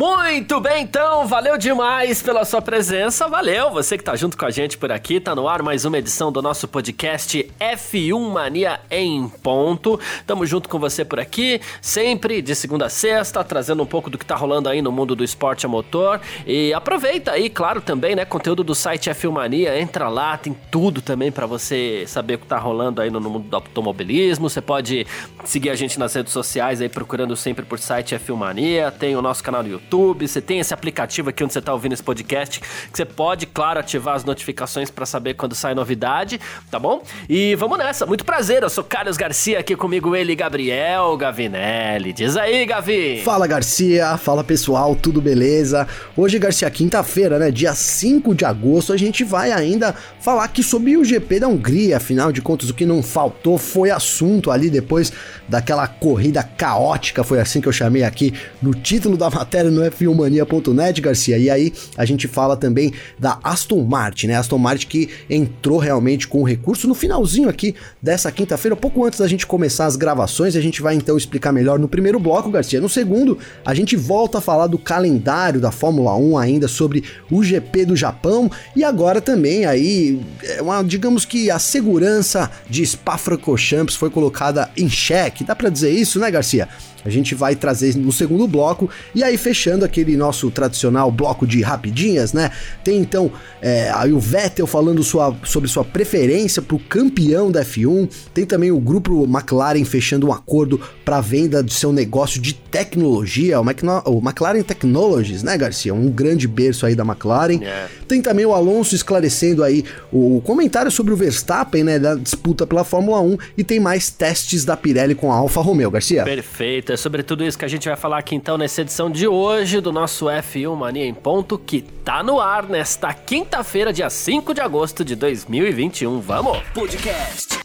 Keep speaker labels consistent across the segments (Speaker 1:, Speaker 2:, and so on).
Speaker 1: Muito bem, então, valeu demais pela sua presença, valeu você que tá junto com a gente por aqui, tá no ar mais uma edição do nosso podcast F1 Mania em ponto. Tamo junto com você por aqui, sempre de segunda a sexta, trazendo um pouco do que tá rolando aí no mundo do esporte a motor. E aproveita aí, claro, também, né, conteúdo do site F1 Mania, entra lá, tem tudo também para você saber o que tá rolando aí no mundo do automobilismo. Você pode seguir a gente nas redes sociais aí procurando sempre por site F1 Mania, tem o nosso canal do YouTube YouTube, você tem esse aplicativo aqui onde você está ouvindo esse podcast, que você pode, claro, ativar as notificações para saber quando sai novidade, tá bom? E vamos nessa, muito prazer, eu sou Carlos Garcia, aqui comigo ele, Gabriel Gavinelli. Diz aí, Gavi!
Speaker 2: Fala, Garcia, fala pessoal, tudo beleza? Hoje, Garcia, quinta-feira, né, dia 5 de agosto, a gente vai ainda falar aqui sobre o GP da Hungria, afinal de contas, o que não faltou foi assunto ali depois daquela corrida caótica, foi assim que eu chamei aqui no título da matéria no f1mania.net, Garcia. E aí a gente fala também da Aston Martin, né? Aston Martin que entrou realmente com o recurso no finalzinho aqui dessa quinta-feira, pouco antes da gente começar as gravações. A gente vai então explicar melhor no primeiro bloco, Garcia. No segundo, a gente volta a falar do calendário da Fórmula 1 ainda sobre o GP do Japão e agora também aí, é uma, digamos que a segurança de Spa-Francorchamps foi colocada em xeque. Dá para dizer isso, né, Garcia? A gente vai trazer no segundo bloco. E aí, fechando aquele nosso tradicional bloco de rapidinhas, né? Tem então é, aí o Vettel falando sua, sobre sua preferência para o campeão da F1. Tem também o grupo McLaren fechando um acordo para venda do seu negócio de tecnologia, o, o, McLaren Technologies, né, Garcia? Um grande berço aí da McLaren. É. Tem também o Alonso esclarecendo aí o comentário sobre o Verstappen, né, da disputa pela Fórmula 1. E tem mais testes da Pirelli com a Alfa Romeo, Garcia.
Speaker 1: Perfeito. É sobre tudo isso que a gente vai falar aqui então nessa edição de hoje do nosso F1 Mania em Ponto, que tá no ar nesta quinta-feira, dia 5 de agosto de 2021. Vamos! Podcast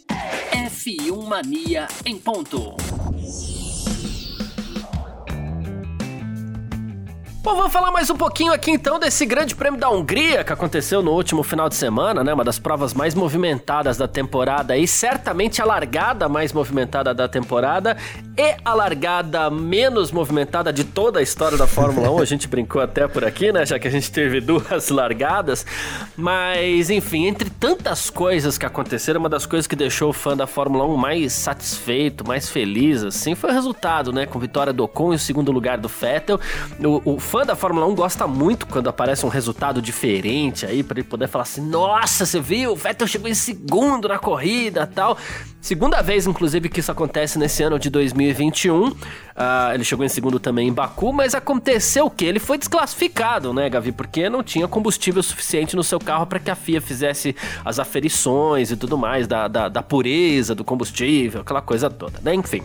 Speaker 1: F1 Mania em Ponto. Bom, vamos falar mais um pouquinho aqui então desse grande prêmio da Hungria que aconteceu no último final de semana, né? Uma das provas mais movimentadas da temporada e certamente a largada mais movimentada da temporada e a largada menos movimentada de toda a história da Fórmula 1. A gente brincou até por aqui, né? Já que a gente teve duas largadas. Mas, enfim, entre tantas coisas que aconteceram, uma das coisas que deixou o fã da Fórmula 1 mais satisfeito, mais feliz, assim, foi o resultado, né? Com vitória do Ocon e o segundo lugar do Vettel. O, o fã da Fórmula 1 gosta muito quando aparece um resultado diferente aí, para ele poder falar assim: nossa, você viu? O Vettel chegou em segundo na corrida tal. Segunda vez, inclusive, que isso acontece nesse ano de 2021. Uh, ah, ele chegou em segundo também em Baku, mas aconteceu o que? Ele foi desclassificado, né, Gavi? Porque não tinha combustível suficiente no seu carro para que a FIA fizesse as aferições e tudo mais da, da, da pureza do combustível, aquela coisa toda, né? Enfim.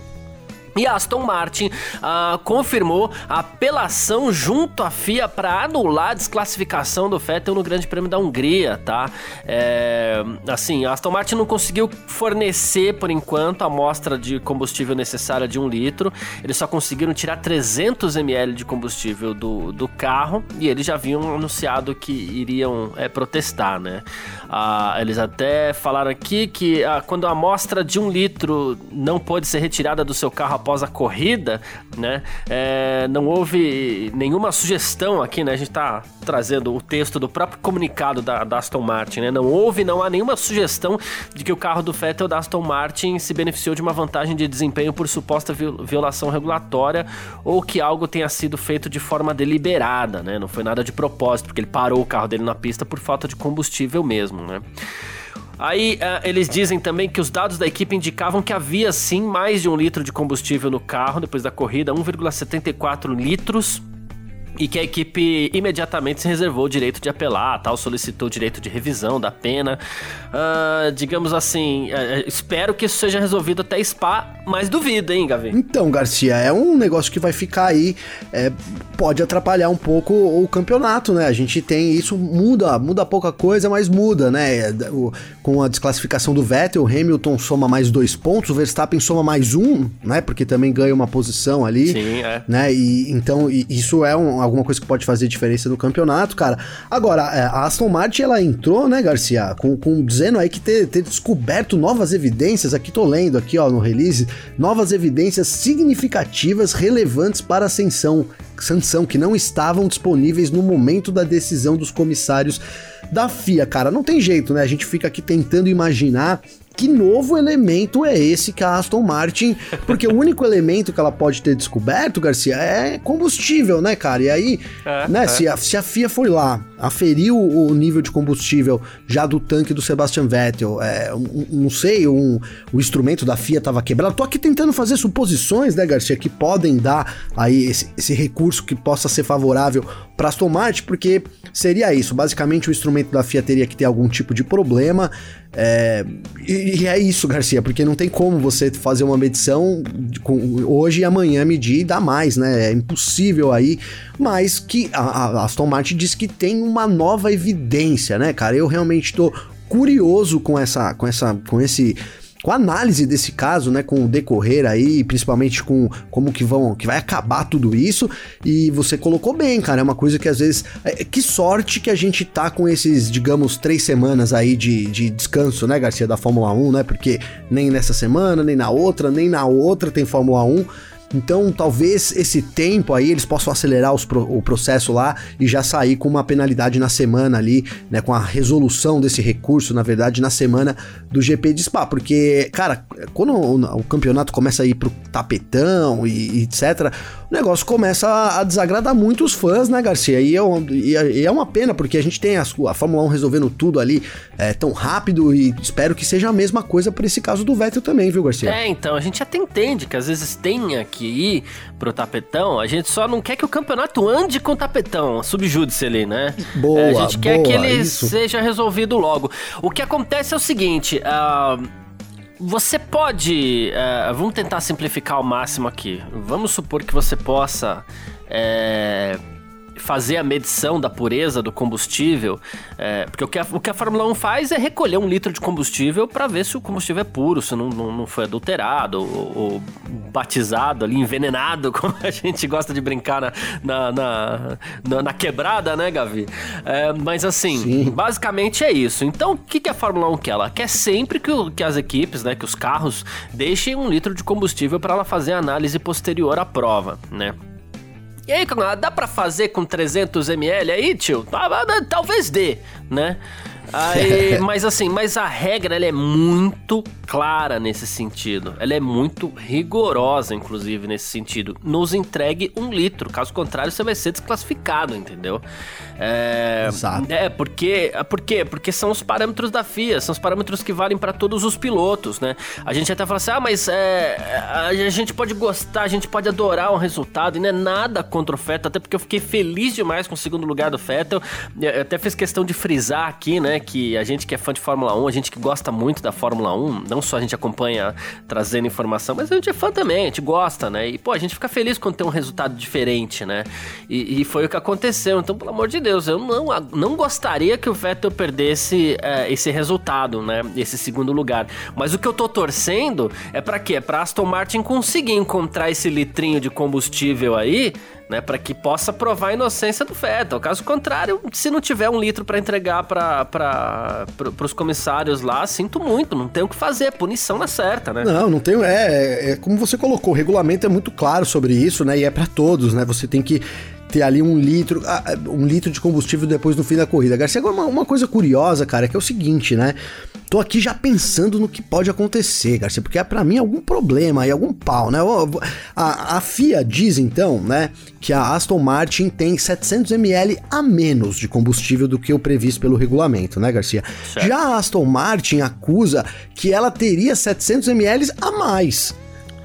Speaker 1: E Aston Martin uh, confirmou apelação junto à FIA para anular a desclassificação do Vettel no Grande Prêmio da Hungria, tá? É, assim, a Aston Martin não conseguiu fornecer por enquanto a amostra de combustível necessária de um litro. Eles só conseguiram tirar 300 ml de combustível do, do carro e eles já haviam anunciado que iriam é, protestar, né? Uh, eles até falaram aqui que uh, quando a amostra de um litro não pôde ser retirada do seu carro após a corrida, né? É, não houve nenhuma sugestão aqui, né? A gente está trazendo o texto do próprio comunicado da, da, Aston Martin, né? Não houve, não há nenhuma sugestão de que o carro do Vettel da Aston Martin se beneficiou de uma vantagem de desempenho por suposta violação regulatória ou que algo tenha sido feito de forma deliberada, né? Não foi nada de propósito, porque ele parou o carro dele na pista por falta de combustível mesmo, né? Aí uh, eles dizem também que os dados da equipe indicavam que havia sim mais de um litro de combustível no carro depois da corrida, 1,74 litros e que a equipe imediatamente se reservou o direito de apelar, tal, solicitou o direito de revisão da pena. Uh, digamos assim, uh, espero que isso seja resolvido até Spa Mas duvido, hein, Gavi?
Speaker 2: Então, Garcia, é um negócio que vai ficar aí, é, pode atrapalhar um pouco o campeonato, né? A gente tem isso, muda, muda pouca coisa, mas muda, né? O, com a desclassificação do Vettel, o Hamilton soma mais dois pontos, o Verstappen soma mais um, né? Porque também ganha uma posição ali. Sim, é. Né? E, então, e, isso é um, alguma coisa que pode fazer diferença no campeonato, cara. Agora, é, a Aston Martin, ela entrou, né, Garcia, com, com dizendo aí que ter, ter descoberto novas evidências, aqui tô lendo aqui, ó, no release, novas evidências significativas relevantes para a ascensão, sanção que não estavam disponíveis no momento da decisão dos comissários da FIA, cara. Não tem jeito, né? A gente fica aqui tentando imaginar que novo elemento é esse que a Aston Martin, porque o único elemento que ela pode ter descoberto, Garcia, é combustível, né, cara? E aí, é, né, é. Se, a, se a FIA foi lá, aferiu o nível de combustível já do tanque do Sebastian Vettel, é, um, não sei, um, o instrumento da FIA estava quebrado. Tô aqui tentando fazer suposições, né, Garcia, que podem dar aí esse, esse recurso que possa ser favorável para Aston Martin, porque seria isso. Basicamente, o instrumento da FIA teria que ter algum tipo de problema. É, e, e, é isso, Garcia, porque não tem como você fazer uma medição com, hoje e amanhã medir e dar mais, né? É impossível aí. Mas que a, a Aston Martin diz que tem uma nova evidência, né, cara? Eu realmente tô curioso com essa, com essa, com esse com a análise desse caso, né, com o decorrer aí, principalmente com como que vão, que vai acabar tudo isso. E você colocou bem, cara, é uma coisa que às vezes, é, que sorte que a gente tá com esses, digamos, três semanas aí de, de descanso, né, Garcia, da Fórmula 1, né, porque nem nessa semana, nem na outra, nem na outra tem Fórmula 1. Então, talvez esse tempo aí eles possam acelerar pro, o processo lá e já sair com uma penalidade na semana ali, né? Com a resolução desse recurso, na verdade, na semana do GP de Spa. Porque, cara, quando o, o campeonato começa a ir pro tapetão e, e etc., o negócio começa a, a, desagradar muito os fãs, né, Garcia? E é, e é, e é uma pena, porque a gente tem a, a Fórmula 1 resolvendo tudo ali é, tão rápido e espero que seja a mesma coisa para esse caso do Vettel também, viu, Garcia?
Speaker 1: É, então, a gente até entende que às vezes tenha que ir pro tapetão, a gente só não quer que o campeonato ande com o tapetão, subjúdice ali, né?
Speaker 2: Boa,
Speaker 1: é, A gente
Speaker 2: boa,
Speaker 1: quer que ele
Speaker 2: isso.
Speaker 1: seja resolvido logo. O que acontece é o seguinte, uh, você pode. Uh, vamos tentar simplificar ao máximo aqui. Vamos supor que você possa. É, fazer a medição da pureza do combustível, é, porque o que, a, o que a Fórmula 1 faz é recolher um litro de combustível para ver se o combustível é puro, se não, não, não foi adulterado ou, ou, batizado ali, envenenado, como a gente gosta de brincar na, na, na, na, na quebrada, né, Gavi? É, mas assim, Sim. basicamente é isso. Então, o que, que a Fórmula 1 quer? Ela quer sempre que, o, que as equipes, né, que os carros deixem um litro de combustível para ela fazer a análise posterior à prova, né? E aí, dá pra fazer com 300 ml aí, tio? Talvez dê, né? Aí, mas assim, mas a regra ela é muito clara nesse sentido. Ela é muito rigorosa, inclusive, nesse sentido. Nos entregue um litro. Caso contrário, você vai ser desclassificado, entendeu? É, Exato. É, porque, por quê? Porque são os parâmetros da FIA, são os parâmetros que valem para todos os pilotos, né? A gente até fala assim, ah, mas é, a gente pode gostar, a gente pode adorar um resultado, e não é nada contra o Fettel, até porque eu fiquei feliz demais com o segundo lugar do Fettel. Eu até fiz questão de frisar aqui, né, que a gente que é fã de Fórmula 1, a gente que gosta muito da Fórmula 1, não só a gente acompanha trazendo informação, mas a gente é fã também, a gente gosta, né? E, pô, a gente fica feliz quando tem um resultado diferente, né? E, e foi o que aconteceu. Então, pelo amor de Deus, eu não, não gostaria que o Vettel perdesse é, esse resultado, né? Esse segundo lugar. Mas o que eu tô torcendo é para quê? É pra Aston Martin conseguir encontrar esse litrinho de combustível aí né, para que possa provar a inocência do Vettel. Caso contrário, se não tiver um litro para entregar para os comissários lá, sinto muito, não tem o que fazer, punição na certa, né?
Speaker 2: Não, não tem, é, é como você colocou, o regulamento é muito claro sobre isso, né, e é para todos, né? Você tem que ter ali um litro, ah, um litro de combustível depois no fim da corrida. Garcia, agora uma, uma coisa curiosa, cara, que é o seguinte, né? Tô aqui já pensando no que pode acontecer, Garcia, porque é para mim algum problema aí, algum pau, né? A, a FIA diz então, né, que a Aston Martin tem 700 ml a menos de combustível do que o previsto pelo regulamento, né, Garcia? Certo. Já a Aston Martin acusa que ela teria 700 ml a mais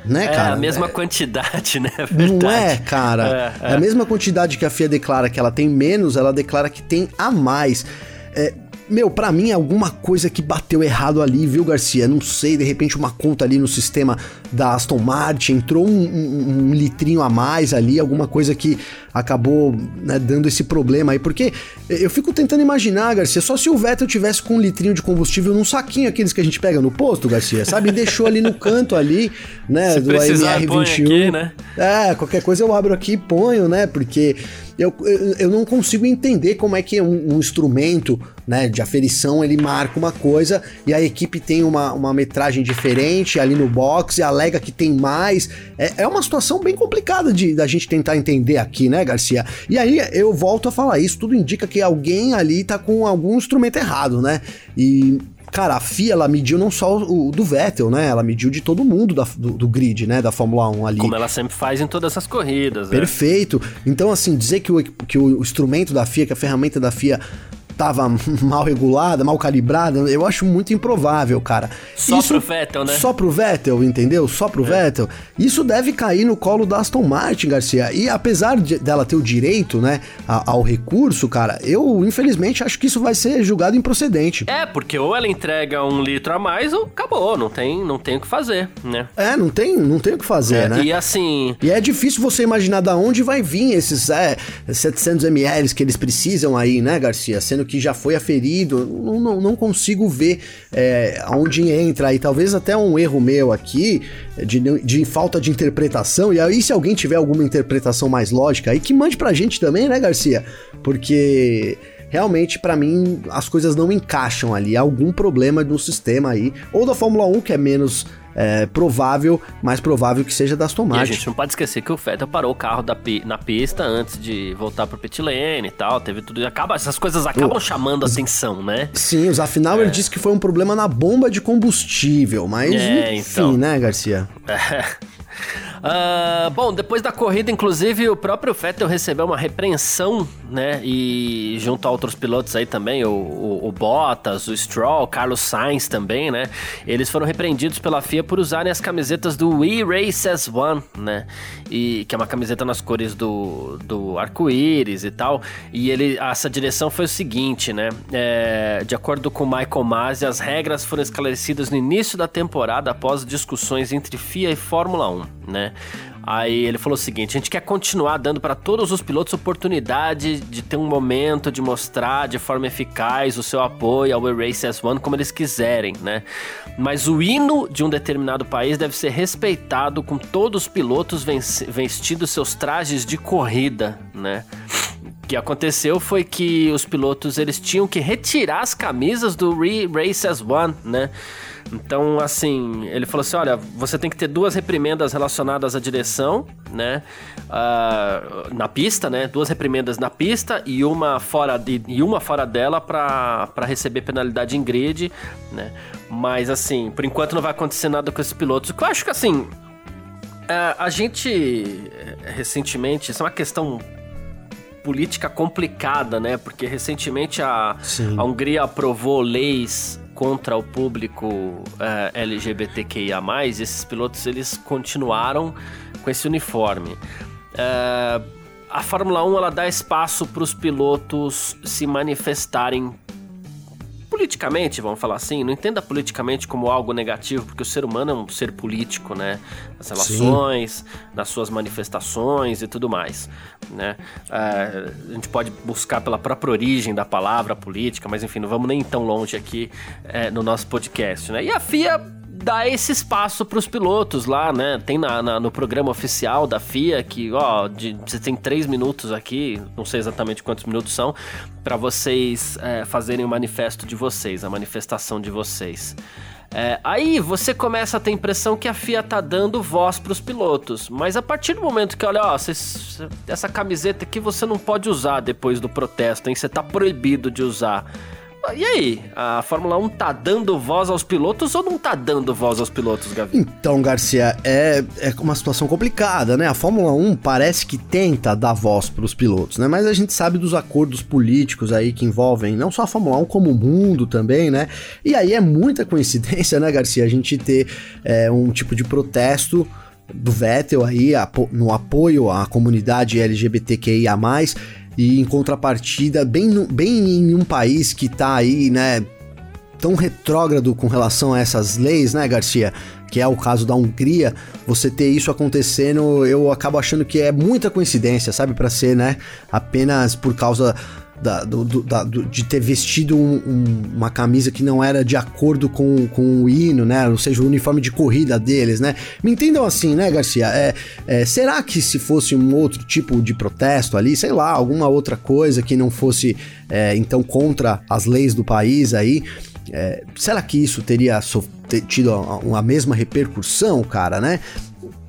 Speaker 2: né,
Speaker 1: é
Speaker 2: cara?
Speaker 1: É a mesma é... quantidade, né?
Speaker 2: Verdade. Não é, cara? É, é. é, a mesma quantidade que a FIA declara que ela tem menos, ela declara que tem a mais. É, meu, para mim é alguma coisa que bateu errado ali, viu, Garcia? Não sei, de repente uma conta ali no sistema da Aston Martin, entrou um, um, um litrinho a mais ali, alguma coisa que acabou né, dando esse problema aí. Porque eu fico tentando imaginar, Garcia, só se o Vettel tivesse com um litrinho de combustível num saquinho, aqueles que a gente pega no posto, Garcia, sabe? E deixou ali no canto ali, né,
Speaker 1: se
Speaker 2: do
Speaker 1: AMR21. Aqui, né?
Speaker 2: É, qualquer coisa eu abro aqui e ponho, né? Porque eu, eu, não consigo entender como é que um, um, instrumento né, de aferição ele marca uma coisa e a equipe tem uma, uma metragem diferente ali no box e alega que tem mais. É, é uma situação bem complicada de da gente tentar entender aqui, né, Garcia? E aí eu volto a falar isso, tudo indica que alguém ali tá com algum instrumento errado, né? E cara, a FIA ela mediu não só o, do Vettel, né? Ela mediu de todo mundo da, do, do, grid, né? Da Fórmula 1 ali.
Speaker 1: Como ela sempre faz em todas as corridas,
Speaker 2: né? Perfeito. Então, assim, dizer que o, que o instrumento da FIA, que a ferramenta da FIA tava mal regulada, mal calibrada, eu acho muito improvável, cara.
Speaker 1: Só Isso, pro Vettel, né?
Speaker 2: Só pro Vettel, entendeu? Só pro é. Vettel. Isso deve cair no colo da Aston Martin, Garcia. E apesar de, dela ter o direito, né, ao recurso, cara, eu infelizmente acho que isso vai ser julgado improcedente.
Speaker 1: É, porque ou ela entrega um litro a mais ou acabou, não tem, não tem o que fazer, né?
Speaker 2: É, não tem, não tem o que fazer, é, né?
Speaker 1: E assim...
Speaker 2: E é difícil você imaginar da onde vai vir esses é, 700 ml que eles precisam aí, né, Garcia? Sendo que já foi aferido, não, não, não consigo ver é, onde entra aí. Talvez até um erro meu aqui, de, de falta de interpretação. E aí, se alguém tiver alguma interpretação mais lógica aí, que mande pra gente também, né, Garcia? Porque realmente para mim as coisas não encaixam ali, algum problema no sistema aí, ou da Fórmula 1 que é menos é, provável, mais provável que seja da Aston Martin.
Speaker 1: E a gente não pode esquecer que o Vettel parou o carro da, na pista antes de voltar pro pit lane e tal, teve tudo, acaba, essas coisas acabam chamando a atenção, né?
Speaker 2: Sim, o Zafnauer é. disse que foi um problema na bomba de combustível, mas é, enfim, então. né, Garcia?
Speaker 1: É. Uh, bom, depois da corrida, inclusive, o próprio Vettel recebeu uma repreensão, né? E junto a outros pilotos aí também, o, o, o Bottas, o Stroll, o Carlos Sainz também, né? Eles foram repreendidos pela FIA por usarem as camisetas do We Race as One, né? E, que é uma camiseta nas cores do, do arco-íris e tal. E ele, essa direção foi o seguinte, né? É, de acordo com Michael Masi, as regras foram esclarecidas no início da temporada após discussões entre FIA e Fórmula 1 né? Aí ele falou o seguinte: a gente quer continuar dando para todos os pilotos oportunidade de ter um momento de mostrar de forma eficaz o seu apoio ao Race S1 como eles quiserem, né? Mas o hino de um determinado país deve ser respeitado com todos os pilotos vestindo seus trajes de corrida, né? O que aconteceu foi que os pilotos eles tinham que retirar as camisas do Re Race S1, né? Então, assim, ele falou assim: olha, você tem que ter duas reprimendas relacionadas à direção, né? Uh, na pista, né? Duas reprimendas na pista e uma fora, de, e uma fora dela para receber penalidade em grid, né? Mas, assim, por enquanto não vai acontecer nada com esses pilotos. O que eu acho que, assim, uh, a gente recentemente, isso é uma questão política complicada, né? Porque recentemente a, a Hungria aprovou leis contra o público eh, LGBTQIA+, esses pilotos eles continuaram com esse uniforme. Uh, a Fórmula 1 ela dá espaço para os pilotos se manifestarem politicamente, vamos falar assim, não entenda politicamente como algo negativo, porque o ser humano é um ser político, né? Nas relações, Sim. nas suas manifestações e tudo mais, né? Uh, a gente pode buscar pela própria origem da palavra política, mas enfim, não vamos nem tão longe aqui uh, no nosso podcast, né? E a FIA dá esse espaço para os pilotos lá, né? Tem na, na, no programa oficial da FIA que, ó, de, você tem três minutos aqui, não sei exatamente quantos minutos são, para vocês é, fazerem o manifesto de vocês, a manifestação de vocês. É, aí você começa a ter a impressão que a FIA tá dando voz para os pilotos, mas a partir do momento que olha, ó, cês, essa camiseta aqui você não pode usar depois do protesto, hein? Você tá proibido de usar. E aí, a Fórmula 1 tá dando voz aos pilotos ou não tá dando voz aos pilotos, Gavi?
Speaker 2: Então, Garcia, é, é uma situação complicada, né? A Fórmula 1 parece que tenta dar voz para os pilotos, né? Mas a gente sabe dos acordos políticos aí que envolvem não só a Fórmula 1, como o mundo também, né? E aí é muita coincidência, né, Garcia, a gente ter é, um tipo de protesto do Vettel aí no apoio à comunidade LGBTQIA+, E em contrapartida, bem, bem em um país que tá aí, né, tão retrógrado com relação a essas leis, né, Garcia? Que é o caso da Hungria, você ter isso acontecendo, eu acabo achando que é muita coincidência, sabe, para ser, né, apenas por causa da, do, da, do, de ter vestido um, um, uma camisa que não era de acordo com, com o hino, né? Ou seja, o uniforme de corrida deles, né? Me entendam assim, né, Garcia? É, é, será que se fosse um outro tipo de protesto ali, sei lá, alguma outra coisa que não fosse, é, então, contra as leis do país aí, é, será que isso teria tido a, a mesma repercussão, cara, né?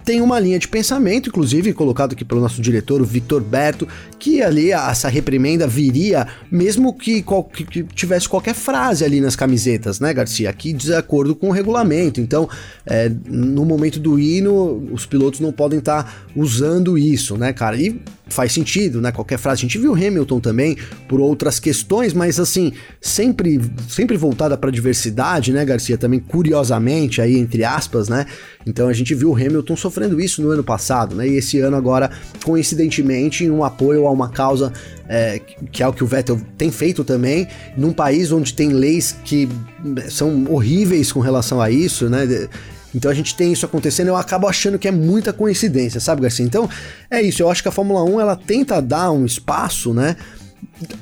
Speaker 2: Tem uma linha de pensamento, inclusive colocado aqui pelo nosso diretor, o Victor Berto, que ali essa reprimenda viria mesmo que, que, tivesse qualquer frase ali nas camisetas, né, Garcia? Aqui de acordo com o regulamento. Então, é, no momento do hino, os pilotos não podem estar tá usando isso, né, cara? E faz sentido, né? Qualquer frase. A gente viu Hamilton também por outras questões, mas assim, sempre sempre voltada para diversidade, né, Garcia? Também curiosamente aí entre aspas, né? Então a gente viu Hamilton sofrendo isso no ano passado, né? E esse ano agora, coincidentemente, em um apoio a uma causa é, que é o que o Vettel tem feito também, num país onde tem leis que são horríveis com relação a isso, né? Então a gente tem isso acontecendo, eu acabo achando que é muita coincidência, sabe, Garcia? Então é isso, eu acho que a Fórmula 1 ela tenta dar um espaço, né?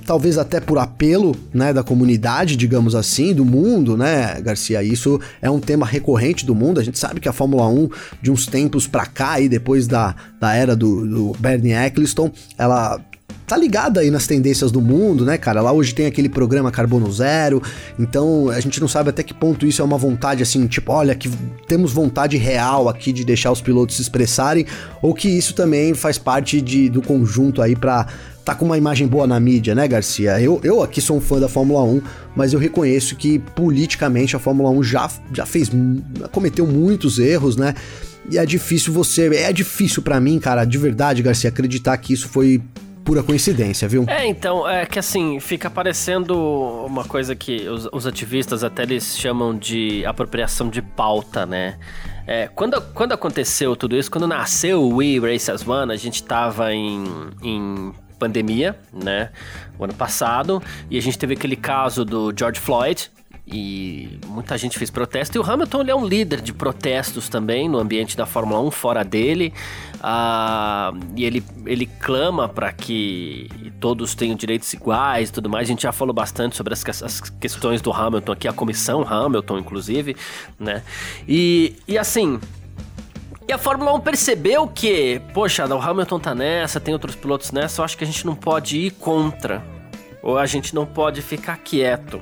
Speaker 2: Talvez até por apelo, né, da comunidade, digamos assim, do mundo, né, Garcia? Isso é um tema recorrente do mundo. A gente sabe que a Fórmula 1, de uns tempos pra cá, aí, depois da, da era do, do Bernie Eccleston, ela tá ligada aí nas tendências do mundo, né, cara? Lá hoje tem aquele programa Carbono Zero, então a gente não sabe até que ponto isso é uma vontade assim, tipo, olha, que temos vontade real aqui de deixar os pilotos se expressarem, ou que isso também faz parte de, do conjunto aí para tá com uma imagem boa na mídia, né, Garcia? Eu, eu aqui sou um fã da Fórmula 1, mas eu reconheço que politicamente a Fórmula 1 já, já fez, cometeu muitos erros, né? E é difícil você, é difícil para mim, cara, de verdade, Garcia, acreditar que isso foi pura coincidência, viu?
Speaker 1: É, então, é que assim, fica parecendo uma coisa que os, os ativistas até eles chamam de apropriação de pauta, né? É, quando, quando aconteceu tudo isso, quando nasceu o We Race as One, a gente tava em, em pandemia, né? O ano passado, e a gente teve aquele caso do George Floyd, e muita gente fez protesto. E o Hamilton é um líder de protestos também no ambiente da Fórmula 1, fora dele. Ah, e ele, ele clama para que todos tenham direitos iguais e tudo mais. A gente já falou bastante sobre as, as, questões do Hamilton aqui, a comissão Hamilton, inclusive, né? E, e assim. E a Fórmula 1 percebeu que, poxa, o Hamilton tá nessa, tem outros pilotos nessa, eu acho que a gente não pode ir contra. Ou a gente não pode ficar quieto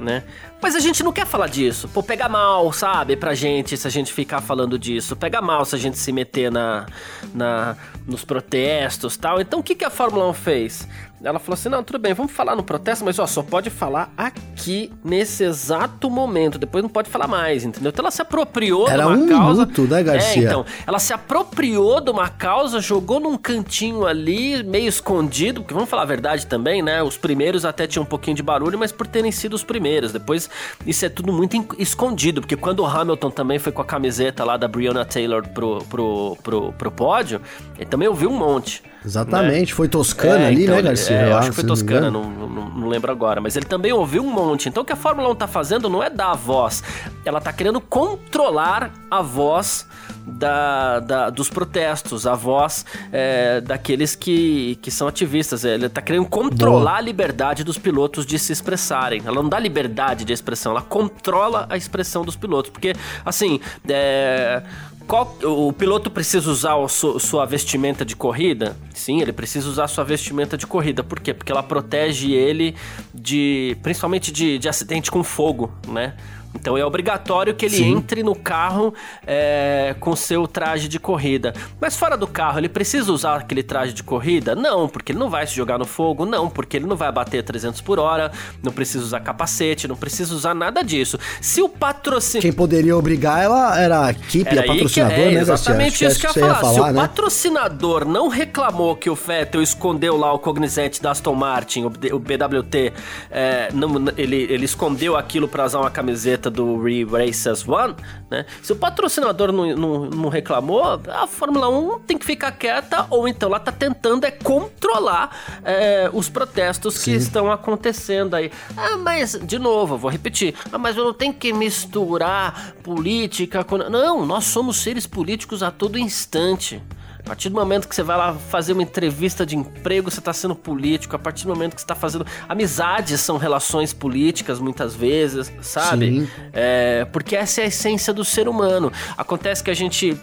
Speaker 1: né? Mas a gente não quer falar disso. Pô, pega mal, sabe, pra gente se a gente ficar falando disso. Pega mal se a gente se meter na, na nos protestos tal. Então o que, que a Fórmula 1 fez? Ela falou assim: não, tudo bem, vamos falar no protesto, mas ó, só pode falar aqui nesse exato momento. Depois não pode falar mais, entendeu? Então ela se apropriou
Speaker 2: Era
Speaker 1: de uma
Speaker 2: um
Speaker 1: causa.
Speaker 2: Minuto, né, Garcia?
Speaker 1: É, então, ela se apropriou de uma causa, jogou num cantinho ali, meio escondido, porque vamos falar a verdade também, né? Os primeiros até tinham um pouquinho de barulho, mas por terem sido os primeiros. Depois, isso é tudo muito escondido, porque quando o Hamilton também foi com a camiseta lá da Breonna Taylor pro, pro, pro, pro pódio, ele também ouviu um monte.
Speaker 2: Exatamente, né? foi Toscana é, ali, então, né, Garcia?
Speaker 1: É, eu acho que foi Toscana, não, não, não, lembro agora. Mas ele também ouviu um monte. Então o que a Fórmula 1 tá fazendo não é dar a voz, ela tá querendo controlar a voz da, da dos protestos, a voz é, daqueles que, que são ativistas. Ele tá querendo controlar Boa. a liberdade dos pilotos de se expressarem. Ela não dá liberdade de expressão, ela controla a expressão dos pilotos. Porque, assim, é, qual, o piloto precisa usar a sua, vestimenta de corrida? Sim, ele precisa usar sua vestimenta de corrida. Por quê? Porque ela protege ele de. principalmente de, de acidente com fogo, né? Então é obrigatório que ele Sim. entre no carro é, com seu traje de corrida. Mas fora do carro, ele precisa usar aquele traje de corrida? Não, porque ele não vai se jogar no fogo. Não, porque ele não vai bater 300 por hora. Não precisa usar capacete, não precisa usar nada disso. Se o patrocínio.
Speaker 2: Quem poderia obrigar ela era a equipe, era a patrocinador, é, né,
Speaker 1: Exatamente isso que, que eu ia falar. falar. Se né? o patrocinador não reclamou que o Vettel escondeu lá o cognizante da Aston Martin, o, BWT, é, não, ele, ele escondeu aquilo para usar uma camiseta do Re Races One, né? Se o patrocinador não, não, não, reclamou, a Fórmula 1 tem que ficar quieta ou então ela tá tentando é controlar é, os protestos Sim. que estão acontecendo aí. Ah, mas, de novo, eu vou repetir, ah, mas eu não tenho que misturar política com... Não, nós somos seres políticos a todo instante. A partir do momento que você vai lá fazer uma entrevista de emprego, você está sendo político. A partir do momento que você está fazendo. Amizades são relações políticas, muitas vezes, sabe? Sim. É, porque essa é a essência do ser humano. Acontece que a gente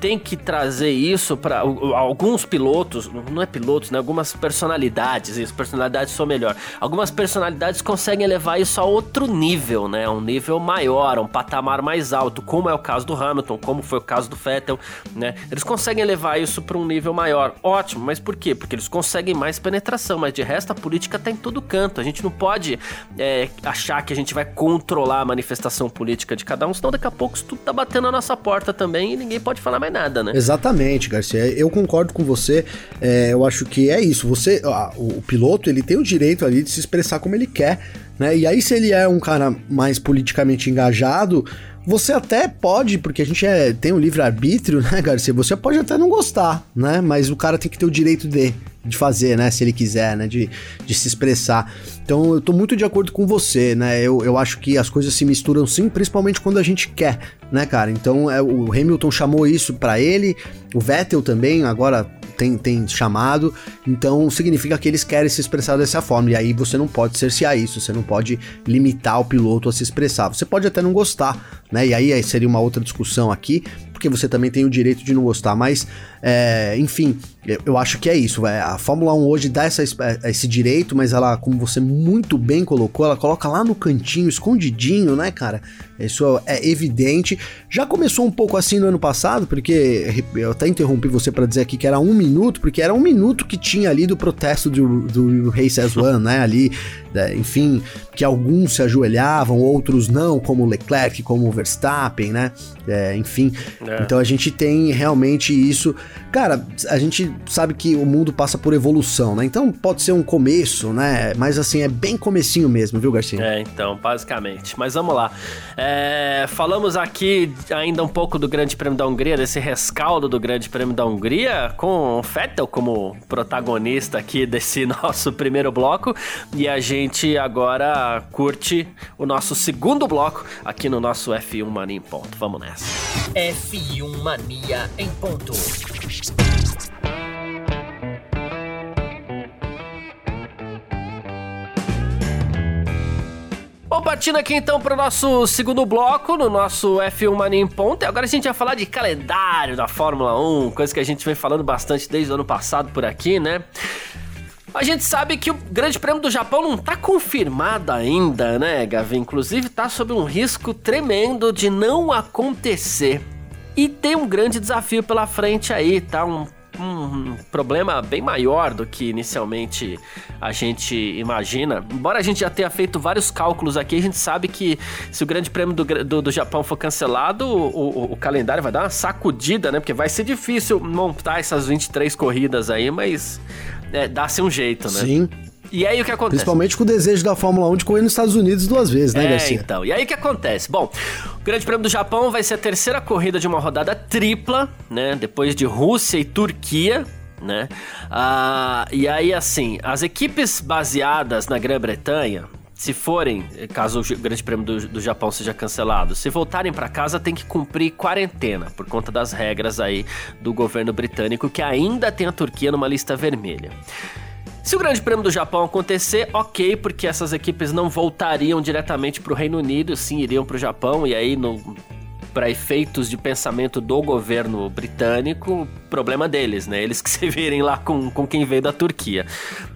Speaker 1: tem que trazer isso para alguns pilotos, não é pilotos, né? Algumas personalidades, isso, personalidades são melhor. Algumas personalidades conseguem levar isso a outro nível, né? Um nível maior, um patamar mais alto, como é o caso do Hamilton, como foi o caso do Vettel, né? Eles conseguem levar isso para um nível maior. Ótimo, mas por quê? Porque eles conseguem mais penetração, mas de resto a política tá em todo canto. A gente não pode é, achar que a gente vai controlar a manifestação política de cada um, senão daqui a pouco isso tudo tá batendo na nossa porta também e ninguém pode falar mais nada, né?
Speaker 2: Exatamente, Garcia. Eu concordo com você. É, eu acho que é isso. Você, o, o piloto, ele tem o direito ali de se expressar como ele quer, né? E aí, se ele é um cara mais politicamente engajado, você até pode, porque a gente é, tem o um livre-arbítrio, né, Garcia? Você pode até não gostar, né? Mas o cara tem que ter o direito de, de fazer, né? Se ele quiser, né? De, de se expressar. Então eu tô muito de acordo com você, né? Eu, eu acho que as coisas se misturam sim, principalmente quando a gente quer, né, cara? Então é, o Hamilton chamou isso para ele, o Vettel também, agora tem, tem chamado, então significa que eles querem se expressar dessa forma, e aí você não pode cercear isso, você não pode limitar o piloto a se expressar. Você pode até não gostar, né? E aí seria uma outra discussão aqui, porque você também tem o direito de não gostar, mas é, enfim, eu acho que é isso. Véio. A Fórmula 1 hoje dá essa, esse direito, mas ela, como você muito bem colocou, ela coloca lá no cantinho, escondidinho, né, cara? Isso é evidente. Já começou um pouco assim no ano passado, porque eu até interrompi você para dizer aqui que era um minuto, porque era um minuto que tinha ali do protesto do, do Race One, né? Ali, né, enfim, que alguns se ajoelhavam, outros não, como Leclerc, como Verstappen, né? É, enfim, é. então a gente tem realmente isso Cara, a gente sabe que o mundo passa por evolução, né? Então pode ser um começo, né? Mas assim, é bem comecinho mesmo, viu, Garcia?
Speaker 1: É, então, basicamente. Mas vamos lá. É, falamos aqui ainda um pouco do Grande Prêmio da Hungria, desse rescaldo do Grande Prêmio da Hungria, com o Vettel como protagonista aqui desse nosso primeiro bloco. E a gente agora curte o nosso segundo bloco aqui no nosso F1 Mania em ponto. Vamos nessa.
Speaker 3: F1 Mania em ponto.
Speaker 1: Bom, partindo aqui então para o nosso segundo bloco, no nosso F1 Mania em Ponto. E agora a gente vai falar de calendário da Fórmula 1, coisa que a gente vem falando bastante desde o ano passado por aqui, né? A gente sabe que o Grande Prêmio do Japão não está confirmado ainda, né, Gavi? Inclusive está sob um risco tremendo de não acontecer. E tem um grande desafio pela frente aí, tá? Um, um problema bem maior do que inicialmente a gente imagina. Embora a gente já tenha feito vários cálculos aqui, a gente sabe que se o Grande Prêmio do, do, do Japão for cancelado, o, o, o, calendário vai dar uma sacudida, né? Porque vai ser difícil montar essas 23 corridas aí, mas é, dá-se um jeito, né?
Speaker 2: Sim.
Speaker 1: E aí o que acontece?
Speaker 2: Principalmente com o desejo da Fórmula 1 de correr nos Estados Unidos duas vezes, né, é, Garcia?
Speaker 1: então. E aí o que acontece? Bom, o Grande Prêmio do Japão vai ser a terceira corrida de uma rodada tripla, né? Depois de Rússia e Turquia, né? Ah, e aí, assim, as equipes baseadas na Grã-Bretanha, se forem, caso o Grande Prêmio do, do Japão seja cancelado, se voltarem para casa tem que cumprir quarentena por conta das regras aí do governo britânico que ainda tem a Turquia numa lista vermelha. Se o Grande Prêmio do Japão acontecer, ok, porque essas equipes não voltariam diretamente para o Reino Unido, sim, iriam para o Japão e aí no para efeitos de pensamento do governo britânico, problema deles, né? Eles que se virem lá com, com quem veio da Turquia,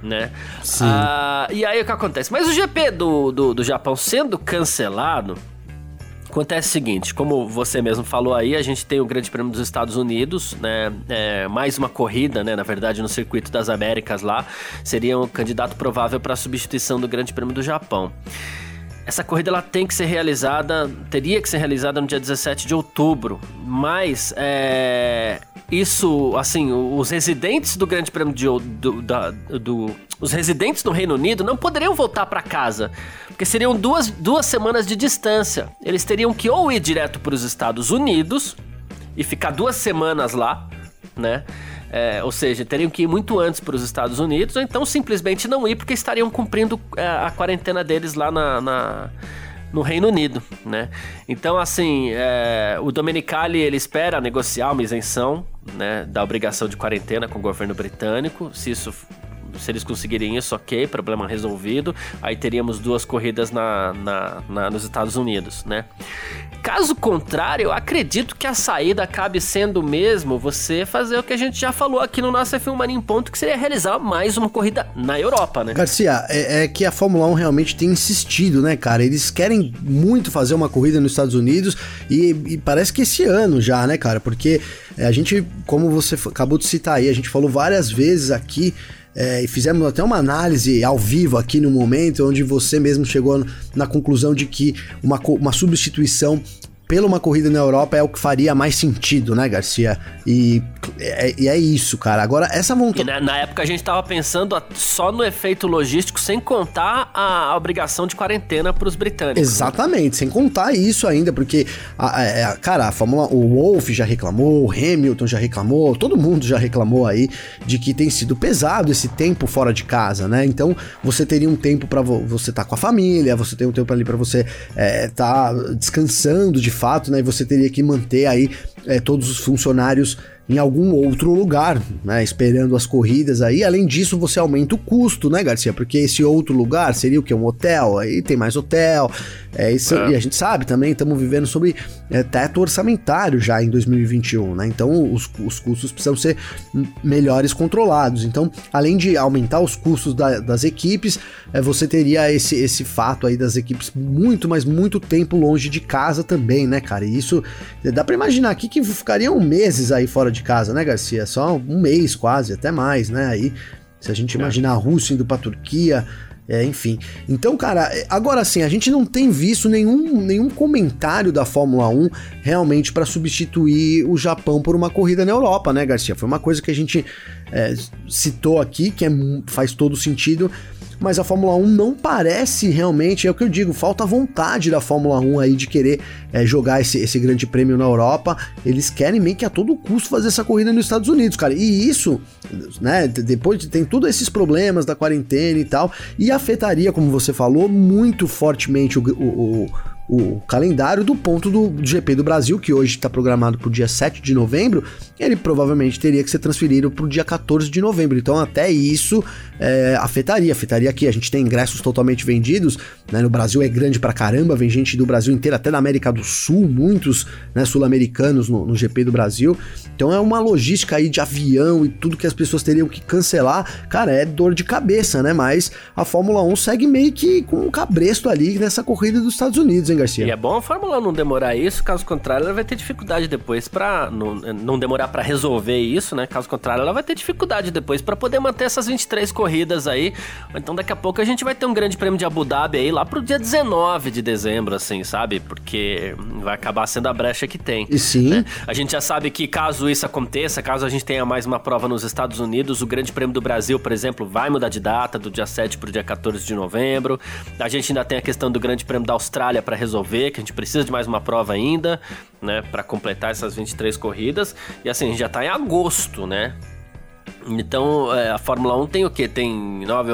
Speaker 1: né? Sim. Ah, e aí o que acontece? Mas o GP do, do, do Japão sendo cancelado, Acontece o seguinte, como você mesmo falou aí, a gente tem o Grande Prêmio dos Estados Unidos, né? É, mais uma corrida, né? Na verdade, no circuito das Américas lá, seria um candidato provável para a substituição do Grande Prêmio do Japão. Essa corrida ela tem que ser realizada, teria que ser realizada no dia 17 de outubro, mas é, isso, assim, os residentes do Grande Prêmio de, do, da, do, os residentes do Reino Unido não poderiam voltar para casa, porque seriam duas, duas semanas de distância. Eles teriam que ou ir direto para os Estados Unidos e ficar duas semanas lá, né? É, ou seja, teriam que ir muito antes para os Estados Unidos, ou então simplesmente não ir porque estariam cumprindo é, a quarentena deles lá na, na no Reino Unido, né? Então, assim, é, o Domenicali ele espera negociar uma isenção, né, da obrigação de quarentena com o governo britânico. Se isso se eles conseguirem isso, ok, problema resolvido. Aí teríamos duas corridas na, na, na, nos Estados Unidos, né? Caso contrário, eu acredito que a saída acabe sendo mesmo você fazer o que a gente já falou aqui no nosso F1 Mania em Ponto, que seria realizar mais uma corrida na Europa, né?
Speaker 2: Garcia, é, é, que a Fórmula 1 realmente tem insistido, né, cara? Eles querem muito fazer uma corrida nos Estados Unidos e, e parece que esse ano já, né, cara? Porque é, a gente, como você acabou de citar aí, a gente falou várias vezes aqui é, e fizemos até uma análise ao vivo aqui no momento, onde você mesmo chegou na conclusão de que uma, uma substituição pela uma corrida na Europa é o que faria mais sentido, né, Garcia? E é, e é isso, cara. Agora, essa vontade.
Speaker 1: Na, na, época a gente tava pensando só no efeito logístico, sem contar a, a obrigação de quarentena para os britânicos. Né?
Speaker 2: Exatamente, né? sem contar isso ainda, porque, a, a, é, cara, a Fórmula. O Wolf já reclamou, o Hamilton já reclamou, todo mundo já reclamou aí de que tem sido pesado esse tempo fora de casa, né? Então, você teria um tempo para você estar tá com a família, você tem um tempo ali para você é, tá descansando de fato, né? Você teria que manter aí é, todos os funcionários em algum outro lugar, né? Esperando as corridas aí. Além disso, você aumenta o custo, né, Garcia? Porque esse outro lugar seria o que? Um hotel, aí tem mais hotel. É, isso, é. E a gente sabe também, estamos vivendo sobre é, teto orçamentário já em 2021, né? Então os, os custos precisam ser melhores controlados. Então, além de aumentar os custos da, das equipes, é, você teria esse, esse fato aí das equipes muito, mas muito tempo longe de casa também, né, cara? E isso dá para imaginar aqui que ficariam meses aí fora de de casa, né, Garcia? Só um mês quase, até mais, né? Aí, se a gente é. imaginar a Rússia indo pra Turquia, é, enfim. Então, cara, é, agora sim, a gente não tem visto nenhum, nenhum comentário da Fórmula 1 realmente para substituir o Japão por uma corrida na Europa, né, Garcia? Foi uma coisa que a gente é, citou aqui, que é, faz todo sentido mas a Fórmula 1 não parece realmente, é o que eu digo, falta vontade da Fórmula 1 aí de querer é, jogar esse, esse grande prêmio na Europa. Eles querem meio que a todo custo fazer essa corrida nos Estados Unidos, cara. E isso, né, depois tem todos esses problemas da quarentena e tal, e afetaria, como você falou, muito fortemente o, o, o o calendário do ponto do GP do Brasil, que hoje está programado para o dia 7 de novembro, ele provavelmente teria que ser transferido para o dia 14 de novembro. Então, até isso é, afetaria. Afetaria aqui. A gente tem ingressos totalmente vendidos. Né? No Brasil é grande pra caramba, vem gente do Brasil inteiro, até da América do Sul, muitos né, sul-americanos no, no GP do Brasil. Então, é uma logística aí de avião e tudo que as pessoas teriam que cancelar. Cara, é dor de cabeça, né? Mas a Fórmula 1 segue meio que com um cabresto ali nessa corrida dos Estados Unidos, hein? Garcia.
Speaker 1: E é bom a Fórmula não demorar isso, caso contrário, ela vai ter dificuldade depois para não, não demorar para resolver isso, né? Caso contrário, ela vai ter dificuldade depois para poder manter essas 23 corridas aí. Então daqui a pouco a gente vai ter um grande prêmio de Abu Dhabi aí lá pro dia 19 de dezembro, assim, sabe? Porque vai acabar sendo a brecha que tem.
Speaker 2: E sim. Né?
Speaker 1: A gente já sabe que caso isso aconteça, caso a gente tenha mais uma prova nos Estados Unidos, o Grande Prêmio do Brasil, por exemplo, vai mudar de data do dia 7 pro dia 14 de novembro. A gente ainda tem a questão do Grande Prêmio da Austrália para resolver, que a gente precisa de mais uma prova ainda, né, para completar essas 23 corridas. E assim, a gente já tá em agosto, né? Então, é, a Fórmula 1 tem o quê? Tem nove,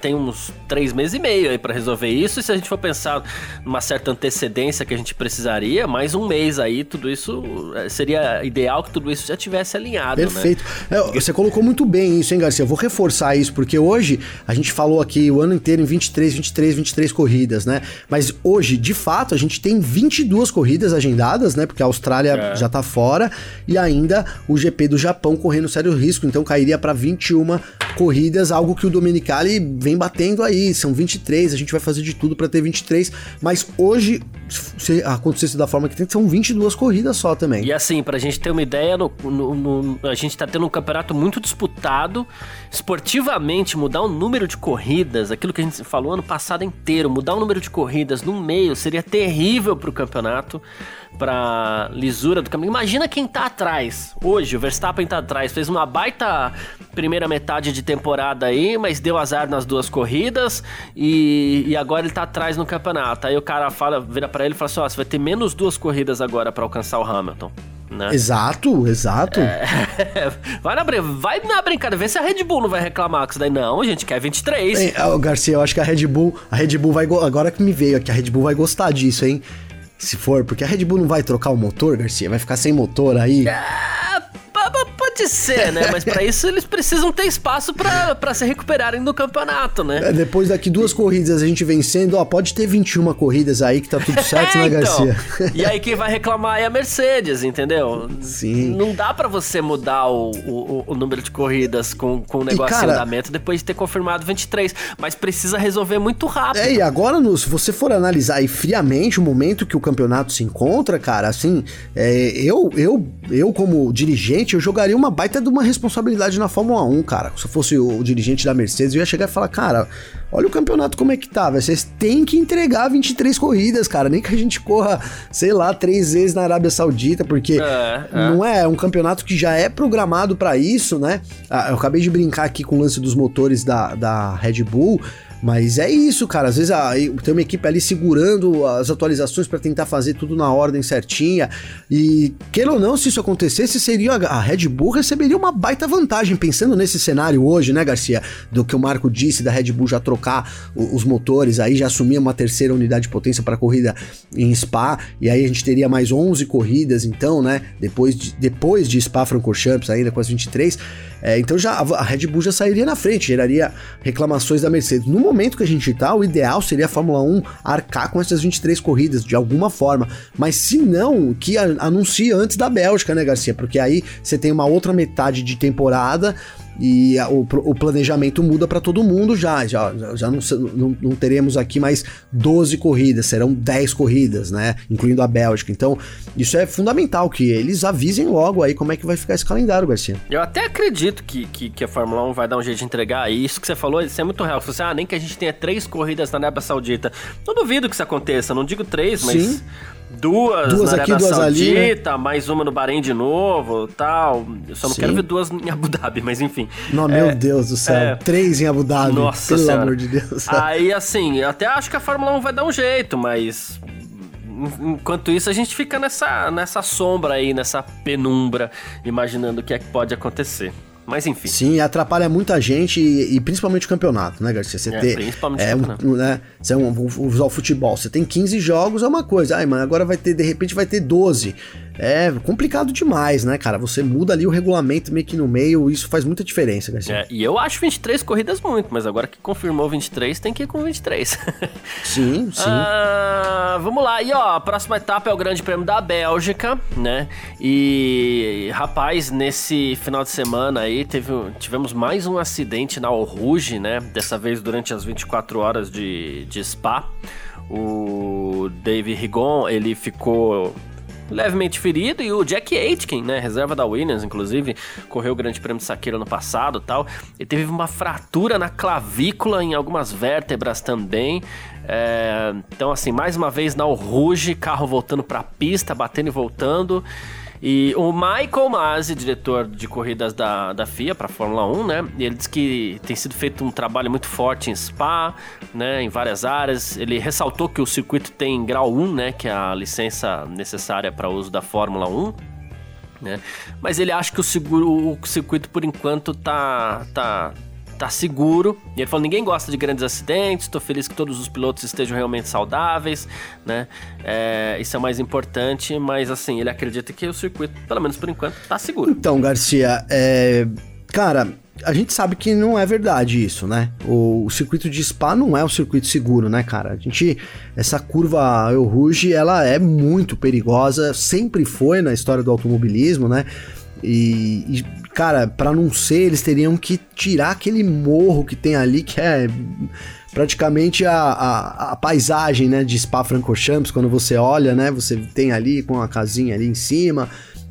Speaker 1: tem uns três meses e meio aí para resolver isso. E se a gente for pensar numa certa antecedência que a gente precisaria, mais um mês aí, tudo isso é, seria ideal que tudo isso já tivesse alinhado.
Speaker 2: Né? Perfeito. Né? É, você colocou muito bem isso, hein, Garcia? Eu vou reforçar isso, porque hoje a gente falou aqui o ano inteiro em 23, 23, 23 corridas, né? Mas hoje, de fato, a gente tem 22 corridas agendadas, né? Porque a Austrália é. já tá fora e ainda o GP do Japão correndo sério risco. Então cairia para 21 corridas, algo que o Domenicali vem batendo aí. São 23, a gente vai fazer de tudo para ter 23, mas hoje, se acontecesse da forma que tem, são 22 corridas só também.
Speaker 1: E assim, pra gente ter uma ideia, no, no, no, a gente tá tendo um campeonato muito disputado. Esportivamente, mudar o número de corridas, aquilo que a gente falou ano passado inteiro, mudar o número de corridas no meio seria terrível pro campeonato pra lisura do caminho. Imagina quem tá atrás. Hoje, o Verstappen tá atrás, fez uma baita primeira metade de temporada aí, mas deu azar nas duas corridas e, e agora ele tá atrás no campeonato. Aí o cara fala, vira para ele e fala assim: ó, você vai ter menos duas corridas agora para alcançar o Hamilton. Né?
Speaker 2: Exato, exato.
Speaker 1: É, vai, na, vai na brincadeira, vê se a Red Bull não vai reclamar com isso daí. Não, a gente quer 23.
Speaker 2: Bem, Garcia, eu acho que a Red Bull, a Red Bull vai agora que me veio aqui, a Red Bull vai gostar disso, hein? Se for, porque a Red Bull não vai trocar o motor, Garcia, vai ficar sem motor aí.
Speaker 1: Ah, Pode ser, né? Mas para isso eles precisam ter espaço para se recuperarem no campeonato, né?
Speaker 2: É, depois daqui duas corridas a gente vencendo, ó, pode ter 21 corridas aí que tá tudo certo, né, é, né, então. Garcia?
Speaker 1: E aí quem vai reclamar é a Mercedes, entendeu?
Speaker 2: Sim.
Speaker 1: Não dá para você mudar o, o, o, número de corridas com, com o negócio cara, em andamento depois de ter confirmado 23, mas precisa resolver muito rápido.
Speaker 2: É, e agora, no, se você for analisar aí friamente o momento que o campeonato se encontra, cara, assim, é, eu, eu, eu como dirigente, eu jogaria uma uma baita de uma responsabilidade na Fórmula 1, cara. Se eu fosse o dirigente da Mercedes, eu ia chegar e falar, cara, olha o campeonato como é que tá, vocês têm que entregar 23 corridas, cara. Nem que a gente corra, sei lá, três vezes na Arábia Saudita, porque é, é. não é, é um campeonato que já é programado para isso, né? Ah, eu acabei de brincar aqui com o lance dos motores da, da Red Bull. Mas é isso, cara. Às vezes a, tem uma equipe ali segurando as atualizações para tentar fazer tudo na ordem certinha. E, queira ou não, se isso acontecesse, seria a Red Bull receberia uma baita vantagem, pensando nesse cenário hoje, né, Garcia? Do que o Marco disse, da Red Bull já trocar os motores, aí já assumir uma terceira unidade de potência para corrida em Spa, e aí a gente teria mais 11 corridas, então, né? Depois de, depois de Spa Francorchamps, ainda com as 23. É, então já a Red Bull já sairia na frente, geraria reclamações da Mercedes. No momento que a gente tá, o ideal seria a Fórmula 1 arcar com essas 23 corridas de alguma forma, mas se não, que anuncie antes da Bélgica, né, Garcia? Porque aí você tem uma outra metade de temporada e a, o, o, planejamento muda para todo mundo já. Já, já não, não, não, teremos aqui mais 12 corridas, serão 10 corridas, né? Incluindo a Bélgica. Então, isso é fundamental que eles avisem logo aí como é que vai ficar esse calendário, Garcia.
Speaker 1: Eu até acredito que, que, que a Fórmula 1 vai dar um jeito de entregar. E isso que você falou, isso é muito real. Você, assim, ah, nem que a gente tenha três corridas na Arábia Saudita. Não duvido que isso aconteça, não digo três, mas. Sim duas,
Speaker 2: duas
Speaker 1: na
Speaker 2: aqui, duas
Speaker 1: Saudita,
Speaker 2: ali, né?
Speaker 1: mais uma no Bahrein de novo, tal. Eu só não Sim. quero ver duas em Abu Dhabi, mas enfim.
Speaker 2: Não, é, meu Deus do céu. É, Três em Abu Dhabi. Nossa Pelo senhora. amor de Deus.
Speaker 1: Aí, assim, até acho que a Fórmula 1 vai dar um jeito, mas enquanto isso a gente fica nessa, nessa sombra aí, nessa penumbra, imaginando o que é que pode acontecer. Mas enfim.
Speaker 2: Sim, atrapalha muita gente e, e principalmente o campeonato, né, Garcia? Você
Speaker 1: é,
Speaker 2: ter,
Speaker 1: principalmente
Speaker 2: é, um, né, você é um, usar o futebol, você tem 15 jogos é uma coisa. Ai, mano, agora vai ter, de repente vai ter 12 é complicado demais, né, cara? Você muda ali o regulamento meio que no meio, isso faz muita diferença, Garcia.
Speaker 1: É, e eu acho 23 corridas muito, mas agora que confirmou 23, tem que ir com 23.
Speaker 2: sim, sim.
Speaker 1: Ah, vamos lá, e ó, a próxima etapa é o Grande Prêmio da Bélgica, né? E, rapaz, nesse final de semana aí teve, tivemos mais um acidente na Rouge, né? Dessa vez durante as 24 horas de, de Spa. O Dave Rigon, ele ficou levemente ferido e o Jack Aitken, né, reserva da Williams, inclusive, correu o Grande Prêmio de Saqueira no passado, tal. Ele teve uma fratura na clavícula em algumas vértebras também. É, então, assim, mais uma vez na Ruge, carro voltando para a pista, batendo e voltando. E o Michael Masi, diretor de corridas da, da FIA para Fórmula 1, né? Ele diz que tem sido feito um trabalho muito forte em Spa, né? Em várias áreas. Ele ressaltou que o circuito tem grau 1, né? Que é a licença necessária para uso da Fórmula 1. Né? Mas ele acha que o, seguro, o circuito por enquanto tá, tá, tá seguro. E ele falou: ninguém gosta de grandes acidentes, tô feliz que todos os pilotos estejam realmente saudáveis, né? É, isso é o mais importante, mas assim, ele acredita que o circuito, pelo menos por enquanto, tá seguro.
Speaker 2: Então, Garcia, é. Cara, a gente sabe que não é verdade isso, né? O, o, circuito de Spa não é um circuito seguro, né, cara? A gente, essa curva El Rouge, ela é muito perigosa, sempre foi na história do automobilismo, né? E, e cara, para não ser, eles teriam que tirar aquele morro que tem ali, que é praticamente a, a, a paisagem, né, de Spa-Francorchamps, quando você olha, né, você tem ali com a casinha ali em cima,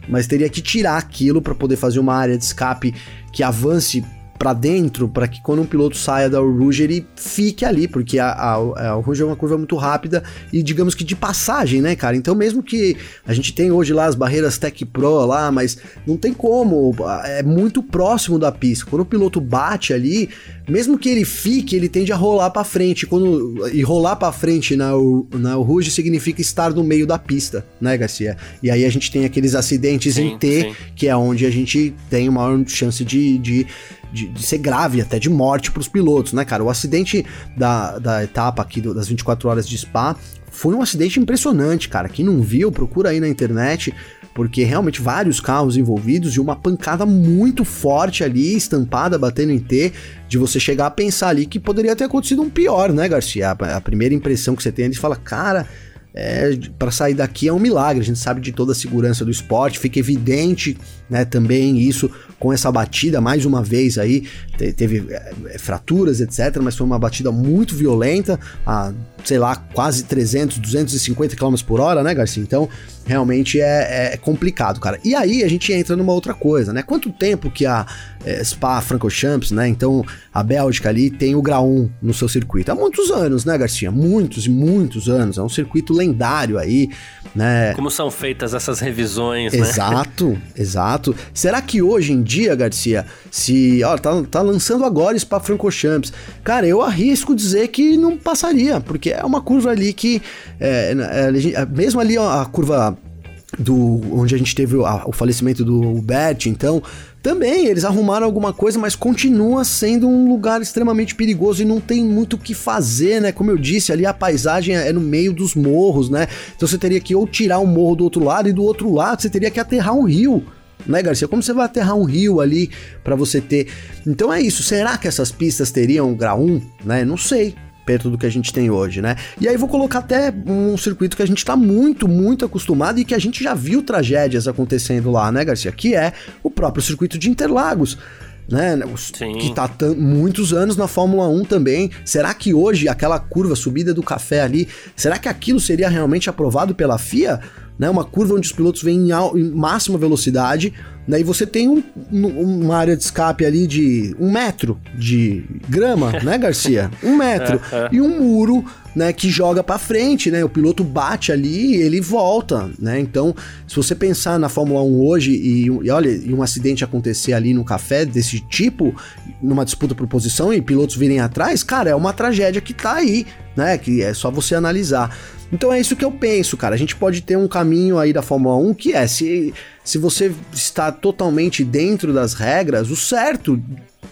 Speaker 2: mas teria que tirar aquilo para poder fazer uma área de escape que avance para dentro, para que quando um piloto saia da Rouge ele fique ali, porque a, a, a Rouge é uma curva muito rápida e digamos que de passagem, né, cara? Então mesmo que a gente tem hoje lá as barreiras Tech Pro lá, mas não tem como, é muito próximo da pista. Quando o piloto bate ali, mesmo que ele fique, ele tende a rolar para frente. Quando e rolar para frente na na Rouge significa estar no meio da pista, né, Garcia? E aí a gente tem aqueles acidentes sim, em T, sim. que é onde a gente tem uma maior chance de, de de, de ser grave, até de morte para os pilotos, né, cara? O acidente da, da etapa aqui do, das 24 horas de Spa foi um acidente impressionante, cara. Quem não viu, procura aí na internet, porque realmente vários carros envolvidos e uma pancada muito forte ali, estampada, batendo em T, de você chegar a pensar ali que poderia ter acontecido um pior, né, Garcia? A, primeira impressão que você tem, eles fala, cara é, para sair daqui é um milagre. A gente sabe de toda a segurança do esporte, fica evidente, né, também isso com essa batida mais uma vez aí, teve é, fraturas, etc, mas foi uma batida muito violenta, a, sei lá, quase 300, 250 km por hora, né, Garcia? Então, realmente é, é, complicado, cara. E aí a gente entra numa outra coisa, né? Quanto tempo que a é, Spa Francorchamps, né? Então a Bélgica ali tem o grau 1 no seu circuito. Há muitos anos, né, Garcia? Muitos e muitos anos. É um circuito lendário aí, né?
Speaker 1: Como são feitas essas revisões,
Speaker 2: exato, né? Exato. Será que hoje em dia, Garcia, se. Ó, tá, tá lançando agora Spa Francorchamps. Cara, eu arrisco dizer que não passaria, porque é uma curva ali que. É, é, mesmo ali ó, a curva do onde a gente teve o, a, o falecimento do Bert, então também eles arrumaram alguma coisa, mas continua sendo um lugar extremamente perigoso e não tem muito o que fazer, né? Como eu disse, ali a paisagem é no meio dos morros, né? Então você teria que ou tirar um morro do outro lado e do outro lado você teria que aterrar um rio né, Garcia? Como você vai aterrar um rio ali para você ter? Então é isso. Será que essas pistas teriam grau 1? Né? Não sei perto do que a gente tem hoje, né? E aí vou colocar até um circuito que a gente está muito, muito acostumado e que a gente já viu tragédias acontecendo lá, né, Garcia? Que é o próprio circuito de Interlagos. Né, que está muitos anos na Fórmula 1 também. Será que hoje aquela curva subida do café ali, será que aquilo seria realmente aprovado pela FIA? Né, uma curva onde os pilotos vêm em, em máxima velocidade, Daí você tem um, uma área de escape ali de um metro de grama, né, Garcia? Um metro. e um muro, né, que joga para frente, né? O piloto bate ali e ele volta, né? Então, se você pensar na Fórmula 1 hoje e, e olha, e um acidente acontecer ali no café desse tipo, numa disputa por posição e pilotos virem atrás, cara, é uma tragédia que tá aí, né? Que é só você analisar. Então é isso que eu penso, cara. A gente pode ter um caminho aí da Fórmula 1 que é se, se você está totalmente dentro das regras, o certo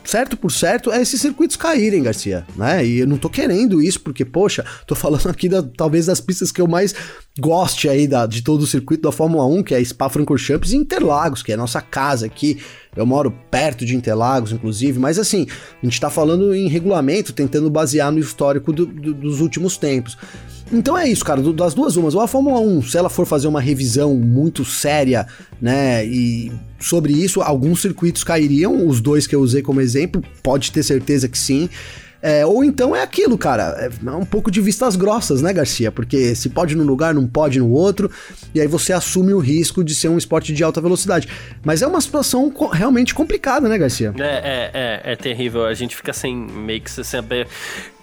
Speaker 2: certo por certo é esses circuitos caírem, Garcia, né? E eu não tô querendo isso porque, poxa, tô falando aqui da, talvez das pistas que eu mais goste aí da, de todo o circuito da Fórmula 1, que é Spa-Francorchamps e Interlagos, que é a nossa casa aqui. Eu moro perto de Interlagos, inclusive, mas assim, a gente tá falando em regulamento, tentando basear no histórico do, do, dos últimos tempos. Então é isso, cara, das duas umas. Ou a Fórmula 1, se ela for fazer uma revisão muito séria, né, e sobre isso, alguns circuitos cairiam, os dois que eu usei como exemplo, pode ter certeza que sim. É, ou então é aquilo, cara, é um pouco de vistas grossas, né, Garcia? Porque se pode num lugar, não pode no outro, e aí você assume o risco de ser um esporte de alta velocidade. Mas é uma situação realmente complicada, né, Garcia?
Speaker 1: É, é, é, é terrível. A gente fica sem meio que sem saber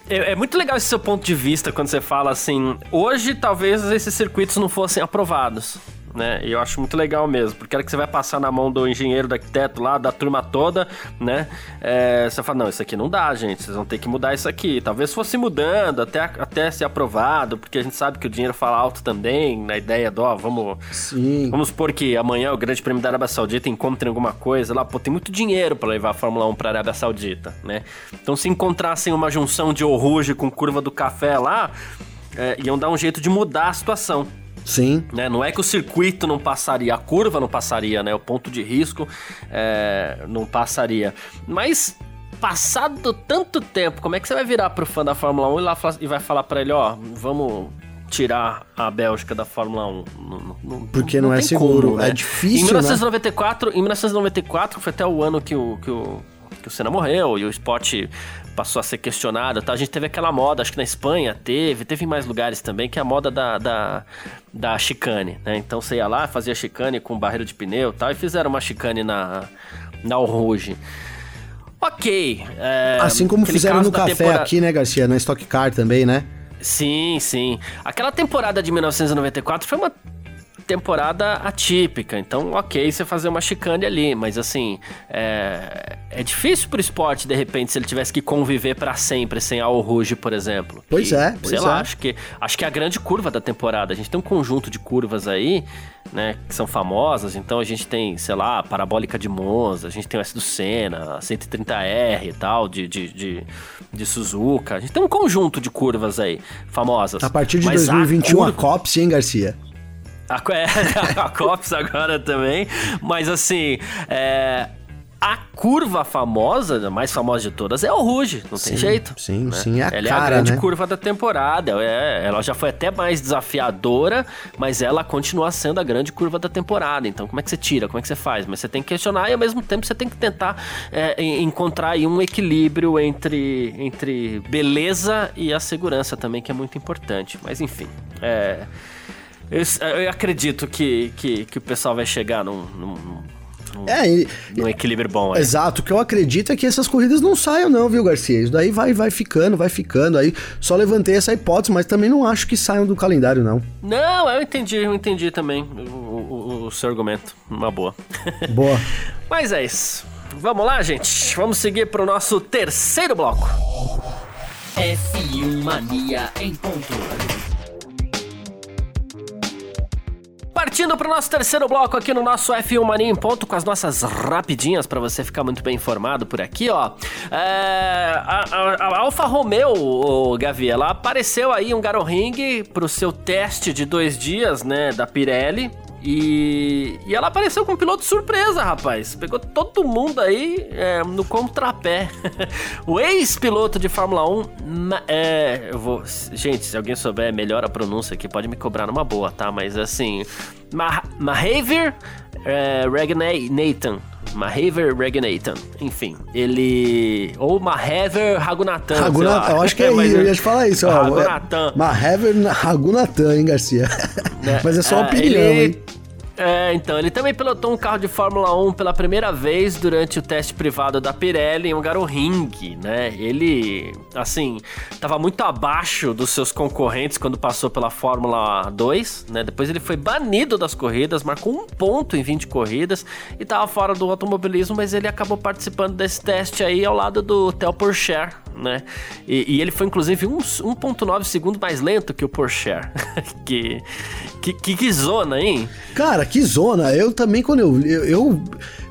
Speaker 1: é, é, muito legal esse seu ponto de vista quando você fala assim: hoje talvez esses circuitos não fossem aprovados né? E eu acho muito legal mesmo, porque era que você vai passar na mão do engenheiro, do arquiteto lá, da turma toda, né? É, você fala, não, isso aqui não dá, gente, vocês vão ter que mudar isso aqui. Talvez fosse mudando até, até ser aprovado, porque a gente sabe que o dinheiro fala alto também, na ideia do, ó, vamos...
Speaker 2: Sim.
Speaker 1: Vamos supor que amanhã o Grande Prêmio da Arábia Saudita encontre alguma coisa lá, pô, tem muito dinheiro para levar a Fórmula 1 pra Arábia Saudita, né? Então se encontrassem uma junção de Oruge com curva do café lá, é, iam dar um jeito de mudar a situação.
Speaker 2: Sim.
Speaker 1: Né? Não é que o circuito não passaria, a curva não passaria, né? O ponto de risco é, não passaria. Mas passado tanto tempo, como é que você vai virar pro fã da Fórmula 1 e, lá, e vai falar para ele, ó, vamos tirar a Bélgica da Fórmula 1. Não,
Speaker 2: não, Porque não, não é seguro, como, né? é difícil,
Speaker 1: em 1994, né? Em 1994, foi até o ano que o, que o, que o Senna morreu e o esporte passou a ser questionado. Tá? A gente teve aquela moda, acho que na Espanha teve, teve em mais lugares também, que é a moda da, da, da chicane. Né? Então você ia lá, fazia chicane com barreira de pneu e tal, e fizeram uma chicane na, na Rouge. Ok.
Speaker 2: É, assim como fizeram no café temporada... aqui, né, Garcia? Na Stock Car também, né?
Speaker 1: Sim, sim. Aquela temporada de 1994 foi uma temporada atípica. Então, ok, você fazer uma chicane ali, mas assim, é, é difícil pro esporte, de repente, se ele tivesse que conviver para sempre sem a Ruge, por exemplo.
Speaker 2: Pois
Speaker 1: e,
Speaker 2: é, pois
Speaker 1: sei
Speaker 2: é.
Speaker 1: lá, acho que, acho que é a grande curva da temporada. A gente tem um conjunto de curvas aí, né, que são famosas. Então, a gente tem, sei lá, a Parabólica de Monza, a gente tem o S do Senna, a 130R e tal, de, de, de, de Suzuka. A gente tem um conjunto de curvas aí, famosas.
Speaker 2: A partir de Mas 2021, a, curva... a COPS, hein, Garcia?
Speaker 1: A, é, a Cops agora também. Mas assim, é, a curva famosa, a mais famosa de todas, é o Ruge, não
Speaker 2: sim,
Speaker 1: tem jeito.
Speaker 2: Sim, né? sim, é a
Speaker 1: Ela
Speaker 2: cara,
Speaker 1: é a grande
Speaker 2: né?
Speaker 1: curva da temporada. É, ela já foi até mais desafiadora, mas ela continua sendo a grande curva da temporada. Então, como é que você tira? Como é que você faz? Mas você tem que questionar e ao mesmo tempo você tem que tentar é, encontrar aí um equilíbrio entre, entre beleza e a segurança também, que é muito importante. Mas enfim, é. Eu, eu acredito que, que, que, o pessoal vai chegar num, num, num, é, e, num equilíbrio bom.
Speaker 2: Aí. Exato. O que eu acredito é que essas corridas não saiam, não, viu, Garcia? Isso daí vai, vai ficando, vai ficando. Aí só levantei essa hipótese, mas também não acho que saiam do calendário, não.
Speaker 1: Não, eu entendi, eu entendi também o, o, o seu argumento. Uma boa.
Speaker 2: Boa.
Speaker 1: mas é isso. Vamos lá, gente. Vamos seguir para o nosso terceiro bloco.
Speaker 3: F1 Mania em ponto.
Speaker 1: Partindo para o nosso terceiro bloco aqui no nosso F1 Mania em ponto com as nossas rapidinhas para você ficar muito bem informado por aqui, ó. É, a, a, a, Alfa Romeo, o Gavi, ela apareceu aí um Garo Ring para o seu teste de dois dias, né, da Pirelli. E, e ela apareceu com um piloto surpresa, rapaz. Pegou todo mundo aí é, no contrapé. o ex-piloto de Fórmula 1. É, eu vou. Gente, se alguém souber melhor a pronúncia aqui, pode me cobrar numa boa, tá? Mas assim. Mahaver é, Regnathan. Mahaver Regnathan. Enfim, ele. Ou Mahaver Ragunathan.
Speaker 2: Ragunathan, eu acho que é, isso, eu ia te falar isso.
Speaker 1: Ragunathan.
Speaker 2: Mahaver Ragunathan, hein, Garcia? Mas é só opinião,
Speaker 1: ele...
Speaker 2: hein?
Speaker 1: É, então, ele também pilotou um carro de Fórmula 1 pela primeira vez durante o teste privado da Pirelli em um Garo Ring, né? Ele, assim, estava muito abaixo dos seus concorrentes quando passou pela Fórmula 2, né? Depois ele foi banido das corridas, marcou um ponto em 20 corridas e estava fora do automobilismo, mas ele acabou participando desse teste aí ao lado do Theo Pourchaire, né? E, e ele foi inclusive 1.9 segundos mais lento que o que, que, que, que zona, hein?
Speaker 2: Cara, que zona. Eu também, quando eu. Eu, eu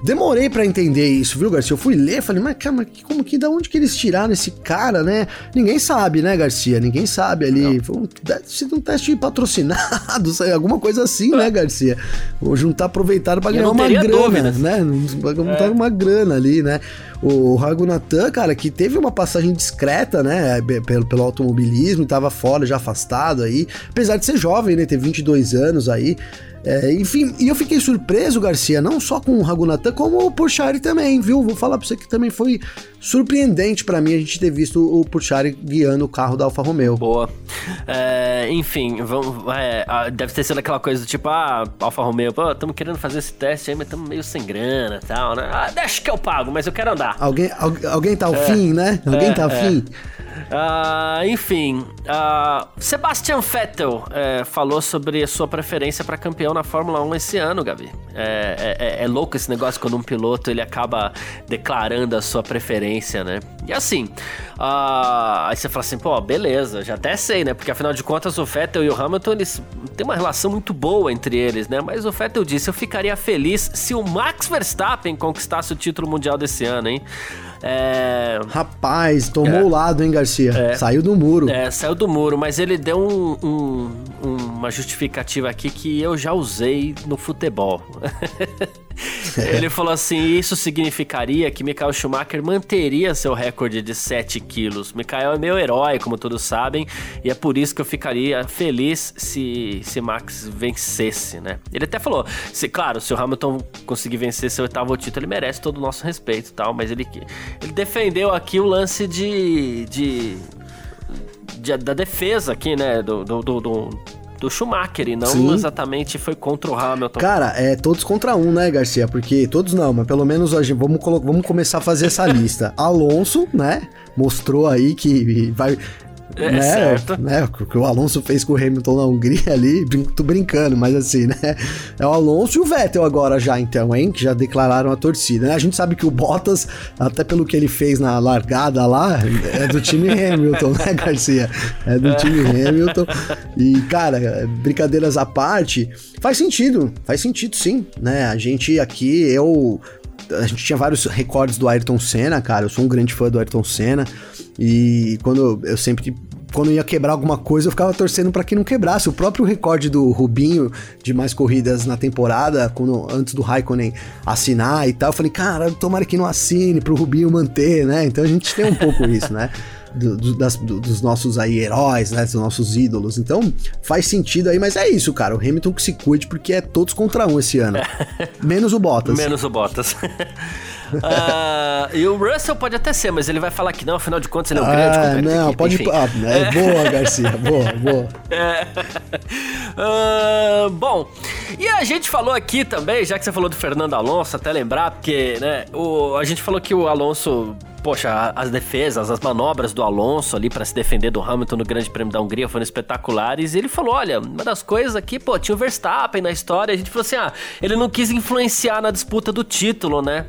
Speaker 2: demorei para entender isso, viu, Garcia? Eu fui ler, falei, mas calma, como que, da onde que eles tiraram esse cara, né? Ninguém sabe, né, Garcia? Ninguém sabe ali. Foi um, deve ser um teste patrocinado, alguma coisa assim, né, Garcia? Vou juntar aproveitado pra ganhar uma grana, dúvidas. né? Pra juntar é. uma grana ali, né? O Ragunatan, cara, que teve uma passagem discreta, né, pelo, pelo automobilismo, tava fora, já afastado aí, apesar de ser jovem, né, ter 22 anos aí, é, enfim, e eu fiquei surpreso, Garcia, não só com o Ragunatan, como o Pourchari também, viu? Vou falar pra você que também foi surpreendente para mim a gente ter visto o Pourchari guiando o carro da Alfa Romeo.
Speaker 1: Boa. É, enfim, vamos, é, deve ter sido aquela coisa do tipo, ah, Alfa Romeo, pô, estamos querendo fazer esse teste aí, mas estamos meio sem grana e tal, né? Ah, deixa que eu pago, mas eu quero andar.
Speaker 2: Alguém, alguém tá ao é, fim, né? Alguém tá ao é, fim.
Speaker 1: Uh, enfim, uh, Sebastian Vettel uh, falou sobre a sua preferência para campeão na Fórmula 1 esse ano, Gabi. É, é, é, louco esse negócio quando um piloto ele acaba declarando a sua preferência, né? E assim, aí você fala assim, pô, beleza, já até sei, né? Porque afinal de contas o Vettel e o Hamilton eles têm uma relação muito boa entre eles, né? Mas o Vettel disse: eu ficaria feliz se o Max Verstappen conquistasse o título mundial desse ano, hein?
Speaker 2: É... Rapaz, tomou é. o lado, hein, Garcia? É. Saiu do muro.
Speaker 1: É, saiu do muro, mas ele deu um, um, uma justificativa aqui que eu já usei no futebol. Ele falou assim: isso significaria que Michael Schumacher manteria seu recorde de 7 quilos. Michael é meu herói, como todos sabem, e é por isso que eu ficaria feliz se, se Max vencesse, né? Ele até falou: se, claro, se o Hamilton conseguir vencer seu oitavo título, ele merece todo o nosso respeito e tal, mas ele, ele defendeu aqui o lance de. de, da defesa aqui, né? do, do, do, do Schumacher e não Sim. exatamente foi contra o Hamilton.
Speaker 2: Cara, é todos contra um, né, Garcia? Porque todos não, mas pelo menos hoje vamos, vamos começar a fazer essa lista. Alonso, né? Mostrou aí que vai
Speaker 1: é, né? certo.
Speaker 2: Né? O que o Alonso fez com o Hamilton na Hungria ali, tô brincando, mas assim, né? É o Alonso e o Vettel agora já, então, hein? Que já declararam a torcida, né? A gente sabe que o Bottas, até pelo que ele fez na largada lá, é do time Hamilton, né, Garcia? É do time Hamilton. E, cara, brincadeiras à parte, faz sentido, faz sentido sim, né? A gente aqui, eu a gente tinha vários recordes do Ayrton Senna, cara. Eu sou um grande fã do Ayrton Senna. E quando eu sempre quando ia quebrar alguma coisa, eu ficava torcendo para que não quebrasse. O próprio recorde do Rubinho de mais corridas na temporada, quando, antes do Raikkonen assinar e tal, eu falei, cara, tomara que não assine pro Rubinho manter, né? Então a gente tem um pouco isso, né? Do, do, das, do, dos nossos aí heróis, né? Dos nossos ídolos. Então faz sentido aí, mas é isso, cara. O Hamilton que se cuide porque é todos contra um esse ano. Menos o Bottas.
Speaker 1: Menos o Bottas. Uh, e o Russell pode até ser, mas ele vai falar que não, afinal de contas ele é um grande
Speaker 2: ah, Não, pode. Ah, é boa, Garcia, boa, boa. É.
Speaker 1: Uh, bom, e a gente falou aqui também, já que você falou do Fernando Alonso, até lembrar, porque né, o, a gente falou que o Alonso poxa, as defesas, as manobras do Alonso ali para se defender do Hamilton no Grande Prêmio da Hungria foram espetaculares. E ele falou: olha, uma das coisas aqui, pô, tinha o Verstappen na história. A gente falou assim: ah, ele não quis influenciar na disputa do título, né?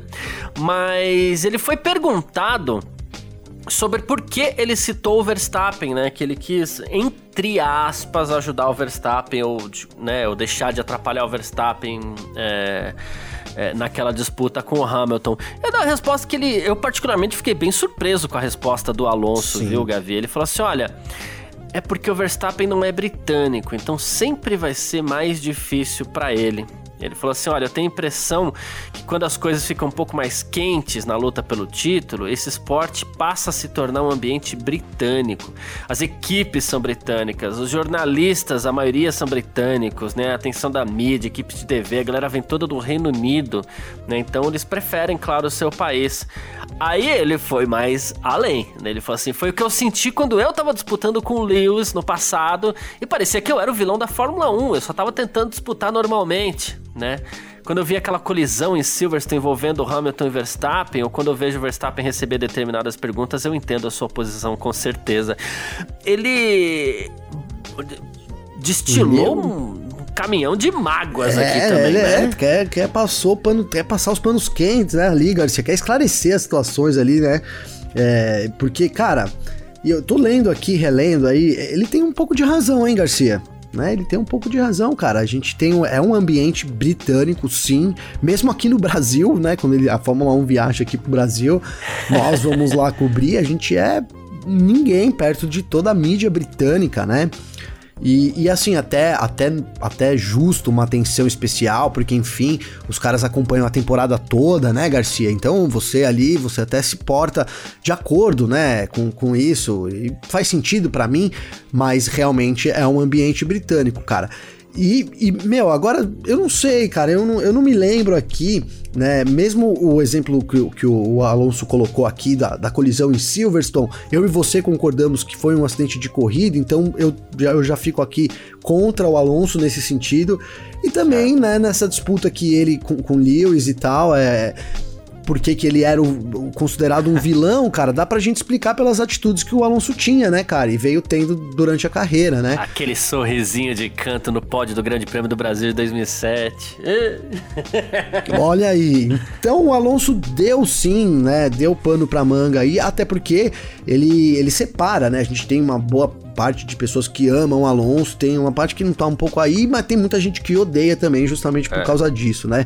Speaker 1: Mas ele foi perguntado sobre por que ele citou o Verstappen, né? Que ele quis, entre aspas, ajudar o Verstappen ou, né, ou deixar de atrapalhar o Verstappen. É é, naquela disputa com o Hamilton. É da resposta que ele. Eu, particularmente, fiquei bem surpreso com a resposta do Alonso, Sim. viu, Gavi? Ele falou assim: olha. É porque o Verstappen não é britânico, então sempre vai ser mais difícil para ele. Ele falou assim: Olha, eu tenho a impressão que quando as coisas ficam um pouco mais quentes na luta pelo título, esse esporte passa a se tornar um ambiente britânico. As equipes são britânicas, os jornalistas, a maioria são britânicos, né? A atenção da mídia, equipes de TV, a galera vem toda do Reino Unido, né? Então eles preferem, claro, o seu país. Aí ele foi mais além, né? Ele falou assim: Foi o que eu senti quando eu tava disputando com o Lewis no passado e parecia que eu era o vilão da Fórmula 1, eu só tava tentando disputar normalmente né? Quando eu vi aquela colisão em Silverstone envolvendo Hamilton e Verstappen, ou quando eu vejo Verstappen receber determinadas perguntas, eu entendo a sua posição com certeza. Ele destilou um caminhão de mágoas é, aqui também, ele né?
Speaker 2: É, quer, quer, passou pano, quer passar os panos quentes, né, ali, Garcia? Quer esclarecer as situações ali, né? É, porque, cara, eu tô lendo aqui, relendo aí, ele tem um pouco de razão, hein, Garcia? Né? Ele tem um pouco de razão, cara. A gente tem um, é um ambiente britânico, sim. Mesmo aqui no Brasil, né? Quando ele, a Fórmula 1 viaja aqui pro Brasil, nós vamos lá cobrir. A gente é ninguém perto de toda a mídia britânica, né? E, e, assim, até, até, até justo uma atenção especial, porque enfim, os caras acompanham a temporada toda, né, Garcia? Então você ali, você até se porta de acordo, né, com, com isso. E faz sentido para mim, mas realmente é um ambiente britânico, cara. E, e, meu, agora eu não sei, cara, eu não, eu não me lembro aqui, né? Mesmo o exemplo que, que o Alonso colocou aqui da, da colisão em Silverstone, eu e você concordamos que foi um acidente de corrida, então eu, eu já fico aqui contra o Alonso nesse sentido. E também, né, nessa disputa que ele com, com Lewis e tal, é por que, ele era o, considerado um vilão, cara, dá pra gente explicar pelas atitudes que o Alonso tinha, né, cara? E veio tendo durante a carreira, né?
Speaker 1: Aquele sorrisinho de canto no pódio do Grande Prêmio do Brasil de 2007.
Speaker 2: Olha aí. Então o Alonso deu sim, né? Deu pano pra manga aí, até porque ele, ele separa, né? A gente tem uma boa parte de pessoas que amam o Alonso, tem uma parte que não tá um pouco aí, mas tem muita gente que odeia também, justamente por é. causa disso, né?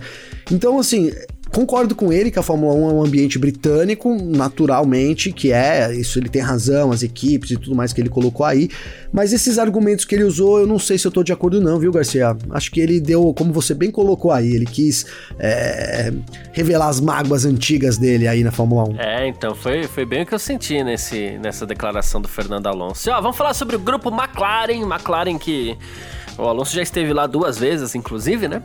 Speaker 2: Então, assim, concordo com ele que a Fórmula 1 é um ambiente britânico, naturalmente, que é, isso ele tem razão, as equipes e tudo mais que ele colocou aí, mas esses argumentos que ele usou, eu não sei se eu tô de acordo não, viu, Garcia? Acho que ele deu, como você bem colocou aí, ele quis é, revelar as mágoas antigas dele aí na Fórmula 1.
Speaker 1: É, então, foi, foi bem o que eu senti nesse, nessa declaração do Fernando Alonso. E, ó, vamos falar sobre o grupo McLaren, McLaren que o Alonso já esteve lá duas vezes, inclusive, né?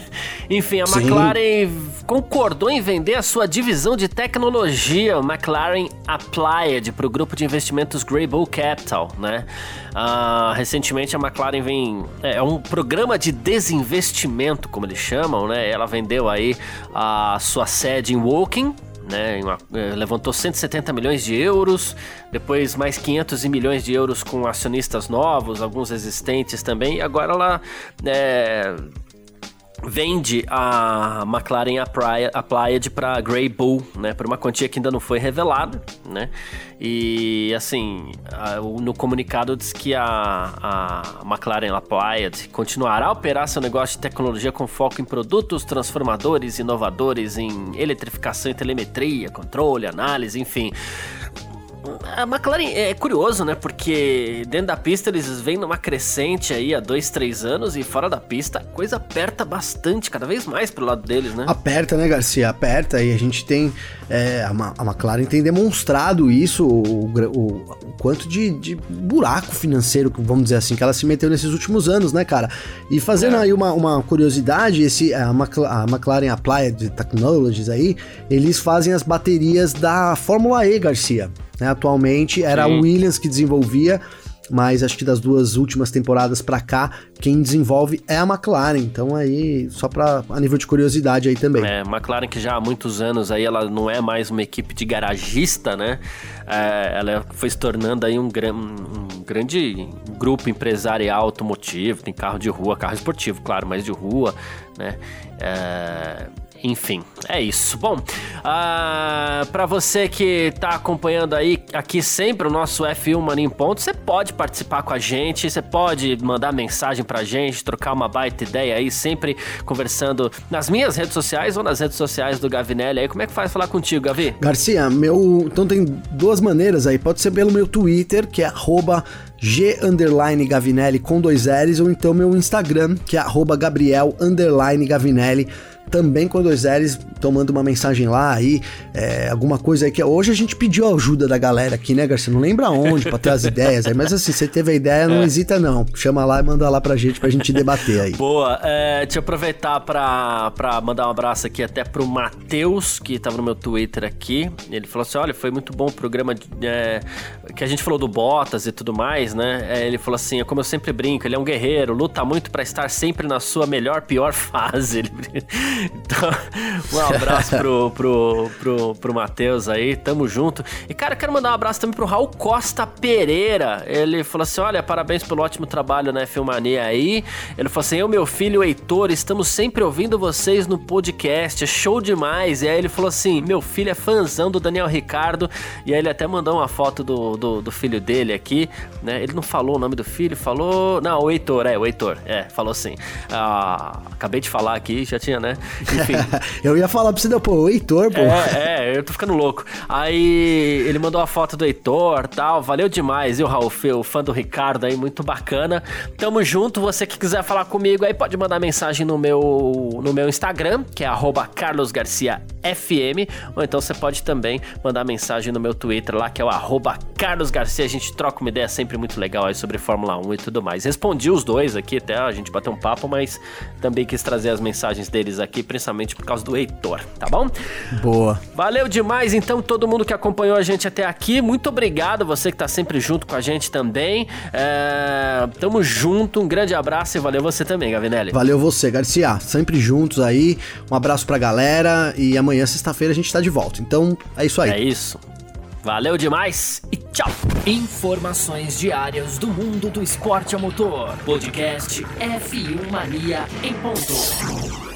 Speaker 1: Enfim, a Sim. McLaren concordou em vender a sua divisão de tecnologia, o McLaren Applied, para o grupo de investimentos Greybull Capital, né? Uh, recentemente a McLaren vem. É, é um programa de desinvestimento, como eles chamam, né? Ela vendeu aí a sua sede em Woking né? Uma, eh, levantou 170 milhões de euros, depois mais 500 milhões de euros com acionistas novos, alguns existentes também, agora ela é, vende a McLaren Applied para Grey Bull, né, por uma quantia que ainda não foi revelada, né? E assim, a, no comunicado diz que a, a McLaren Applied continuará a operar seu negócio de tecnologia com foco em produtos transformadores, inovadores, em eletrificação e telemetria, controle, análise, enfim. A McLaren é curioso, né? Porque dentro da pista eles vêm numa crescente aí há dois, três anos e fora da pista a coisa aperta bastante, cada vez mais pro lado deles, né?
Speaker 2: Aperta, né, Garcia? Aperta e a gente tem. É, a, McLaren tem demonstrado isso, o, o, o quanto de, de, buraco financeiro, vamos dizer assim, que ela se meteu nesses últimos anos, né, cara? E fazendo é. aí uma, uma curiosidade, esse, a, a McLaren Applied Technologies aí, eles fazem as baterias da Fórmula E, Garcia. Né? Atualmente era Sim. a Williams que desenvolvia, mas acho que das duas últimas temporadas para cá, quem desenvolve é a McLaren. Então aí, só para a nível de curiosidade aí também.
Speaker 1: É, McLaren que já há muitos anos aí ela não é mais uma equipe de garagista, né? É, ela foi se tornando aí um, um grande grupo empresarial automotivo, tem carro de rua, carro esportivo, claro, mas de rua, né? É, enfim, é isso. Bom, uh, ah, para você que tá acompanhando aí aqui sempre o nosso F1 Mania em Ponto, você pode participar com a gente, você pode mandar mensagem pra gente, trocar uma baita ideia aí, sempre conversando nas minhas redes sociais ou nas redes sociais do Gavinelli aí. Como é que faz falar contigo, Gavi?
Speaker 2: Garcia, meu. Então tem duas maneiras aí. Pode ser pelo meu Twitter, que é arroba G Gavinelli com dois L's, ou então meu Instagram, que é arroba Gabriel Gavinelli também com dois L's, tomando uma mensagem lá aí, é, alguma coisa aí que hoje a gente pediu a ajuda da galera aqui, né, Garcia? Não lembra onde para ter as ideias aí, mas assim, você teve a ideia, não é. hesita não. Chama lá e manda lá pra gente pra gente debater aí.
Speaker 1: Boa, é, deixa eu aproveitar pra, pra mandar um abraço aqui até pro Matheus, que tava no meu Twitter aqui. Ele falou assim: olha, foi muito bom o programa é, que a gente falou do Bottas e tudo mais, né? É, ele falou assim: como eu sempre brinco, ele é um guerreiro, luta muito para estar sempre na sua melhor, pior fase. Então, um abraço pro, pro, pro, pro Matheus aí, tamo junto. E, cara, quero mandar um abraço também pro Raul Costa Pereira. Ele falou assim: olha, parabéns pelo ótimo trabalho na Filmania aí. Ele falou assim: eu, meu filho Heitor, estamos sempre ouvindo vocês no podcast, é show demais. E aí ele falou assim: meu filho é fãzão do Daniel Ricardo. E aí ele até mandou uma foto do, do, do filho dele aqui, né? Ele não falou o nome do filho, falou. Não, o Heitor, é, o Heitor, é, falou assim. Ah, acabei de falar aqui, já tinha, né?
Speaker 2: Enfim. eu ia falar pra você, pô, o Heitor, pô.
Speaker 1: É, é, eu tô ficando louco. Aí ele mandou a foto do Heitor tal, valeu demais, o Raul, o fã do Ricardo aí, muito bacana. Tamo junto, você que quiser falar comigo aí, pode mandar mensagem no meu, no meu Instagram, que é carlosgarciafm, ou então você pode também mandar mensagem no meu Twitter lá, que é o carlosgarcia, a gente troca uma ideia sempre muito legal aí sobre Fórmula 1 e tudo mais. Respondi os dois aqui até, a gente bateu um papo, mas também quis trazer as mensagens deles aqui, principalmente por causa do Heitor, tá bom?
Speaker 2: Boa.
Speaker 1: Valeu demais, então, todo mundo que acompanhou a gente até aqui. Muito obrigado, você que tá sempre junto com a gente também. É... Tamo junto, um grande abraço e valeu você também, Gavinelli.
Speaker 2: Valeu você, Garcia. Sempre juntos aí. Um abraço pra galera e amanhã, sexta-feira, a gente tá de volta. Então, é isso aí.
Speaker 1: É isso. Valeu demais e tchau.
Speaker 3: Informações diárias do mundo do esporte a motor. Podcast F1 Mania em ponto.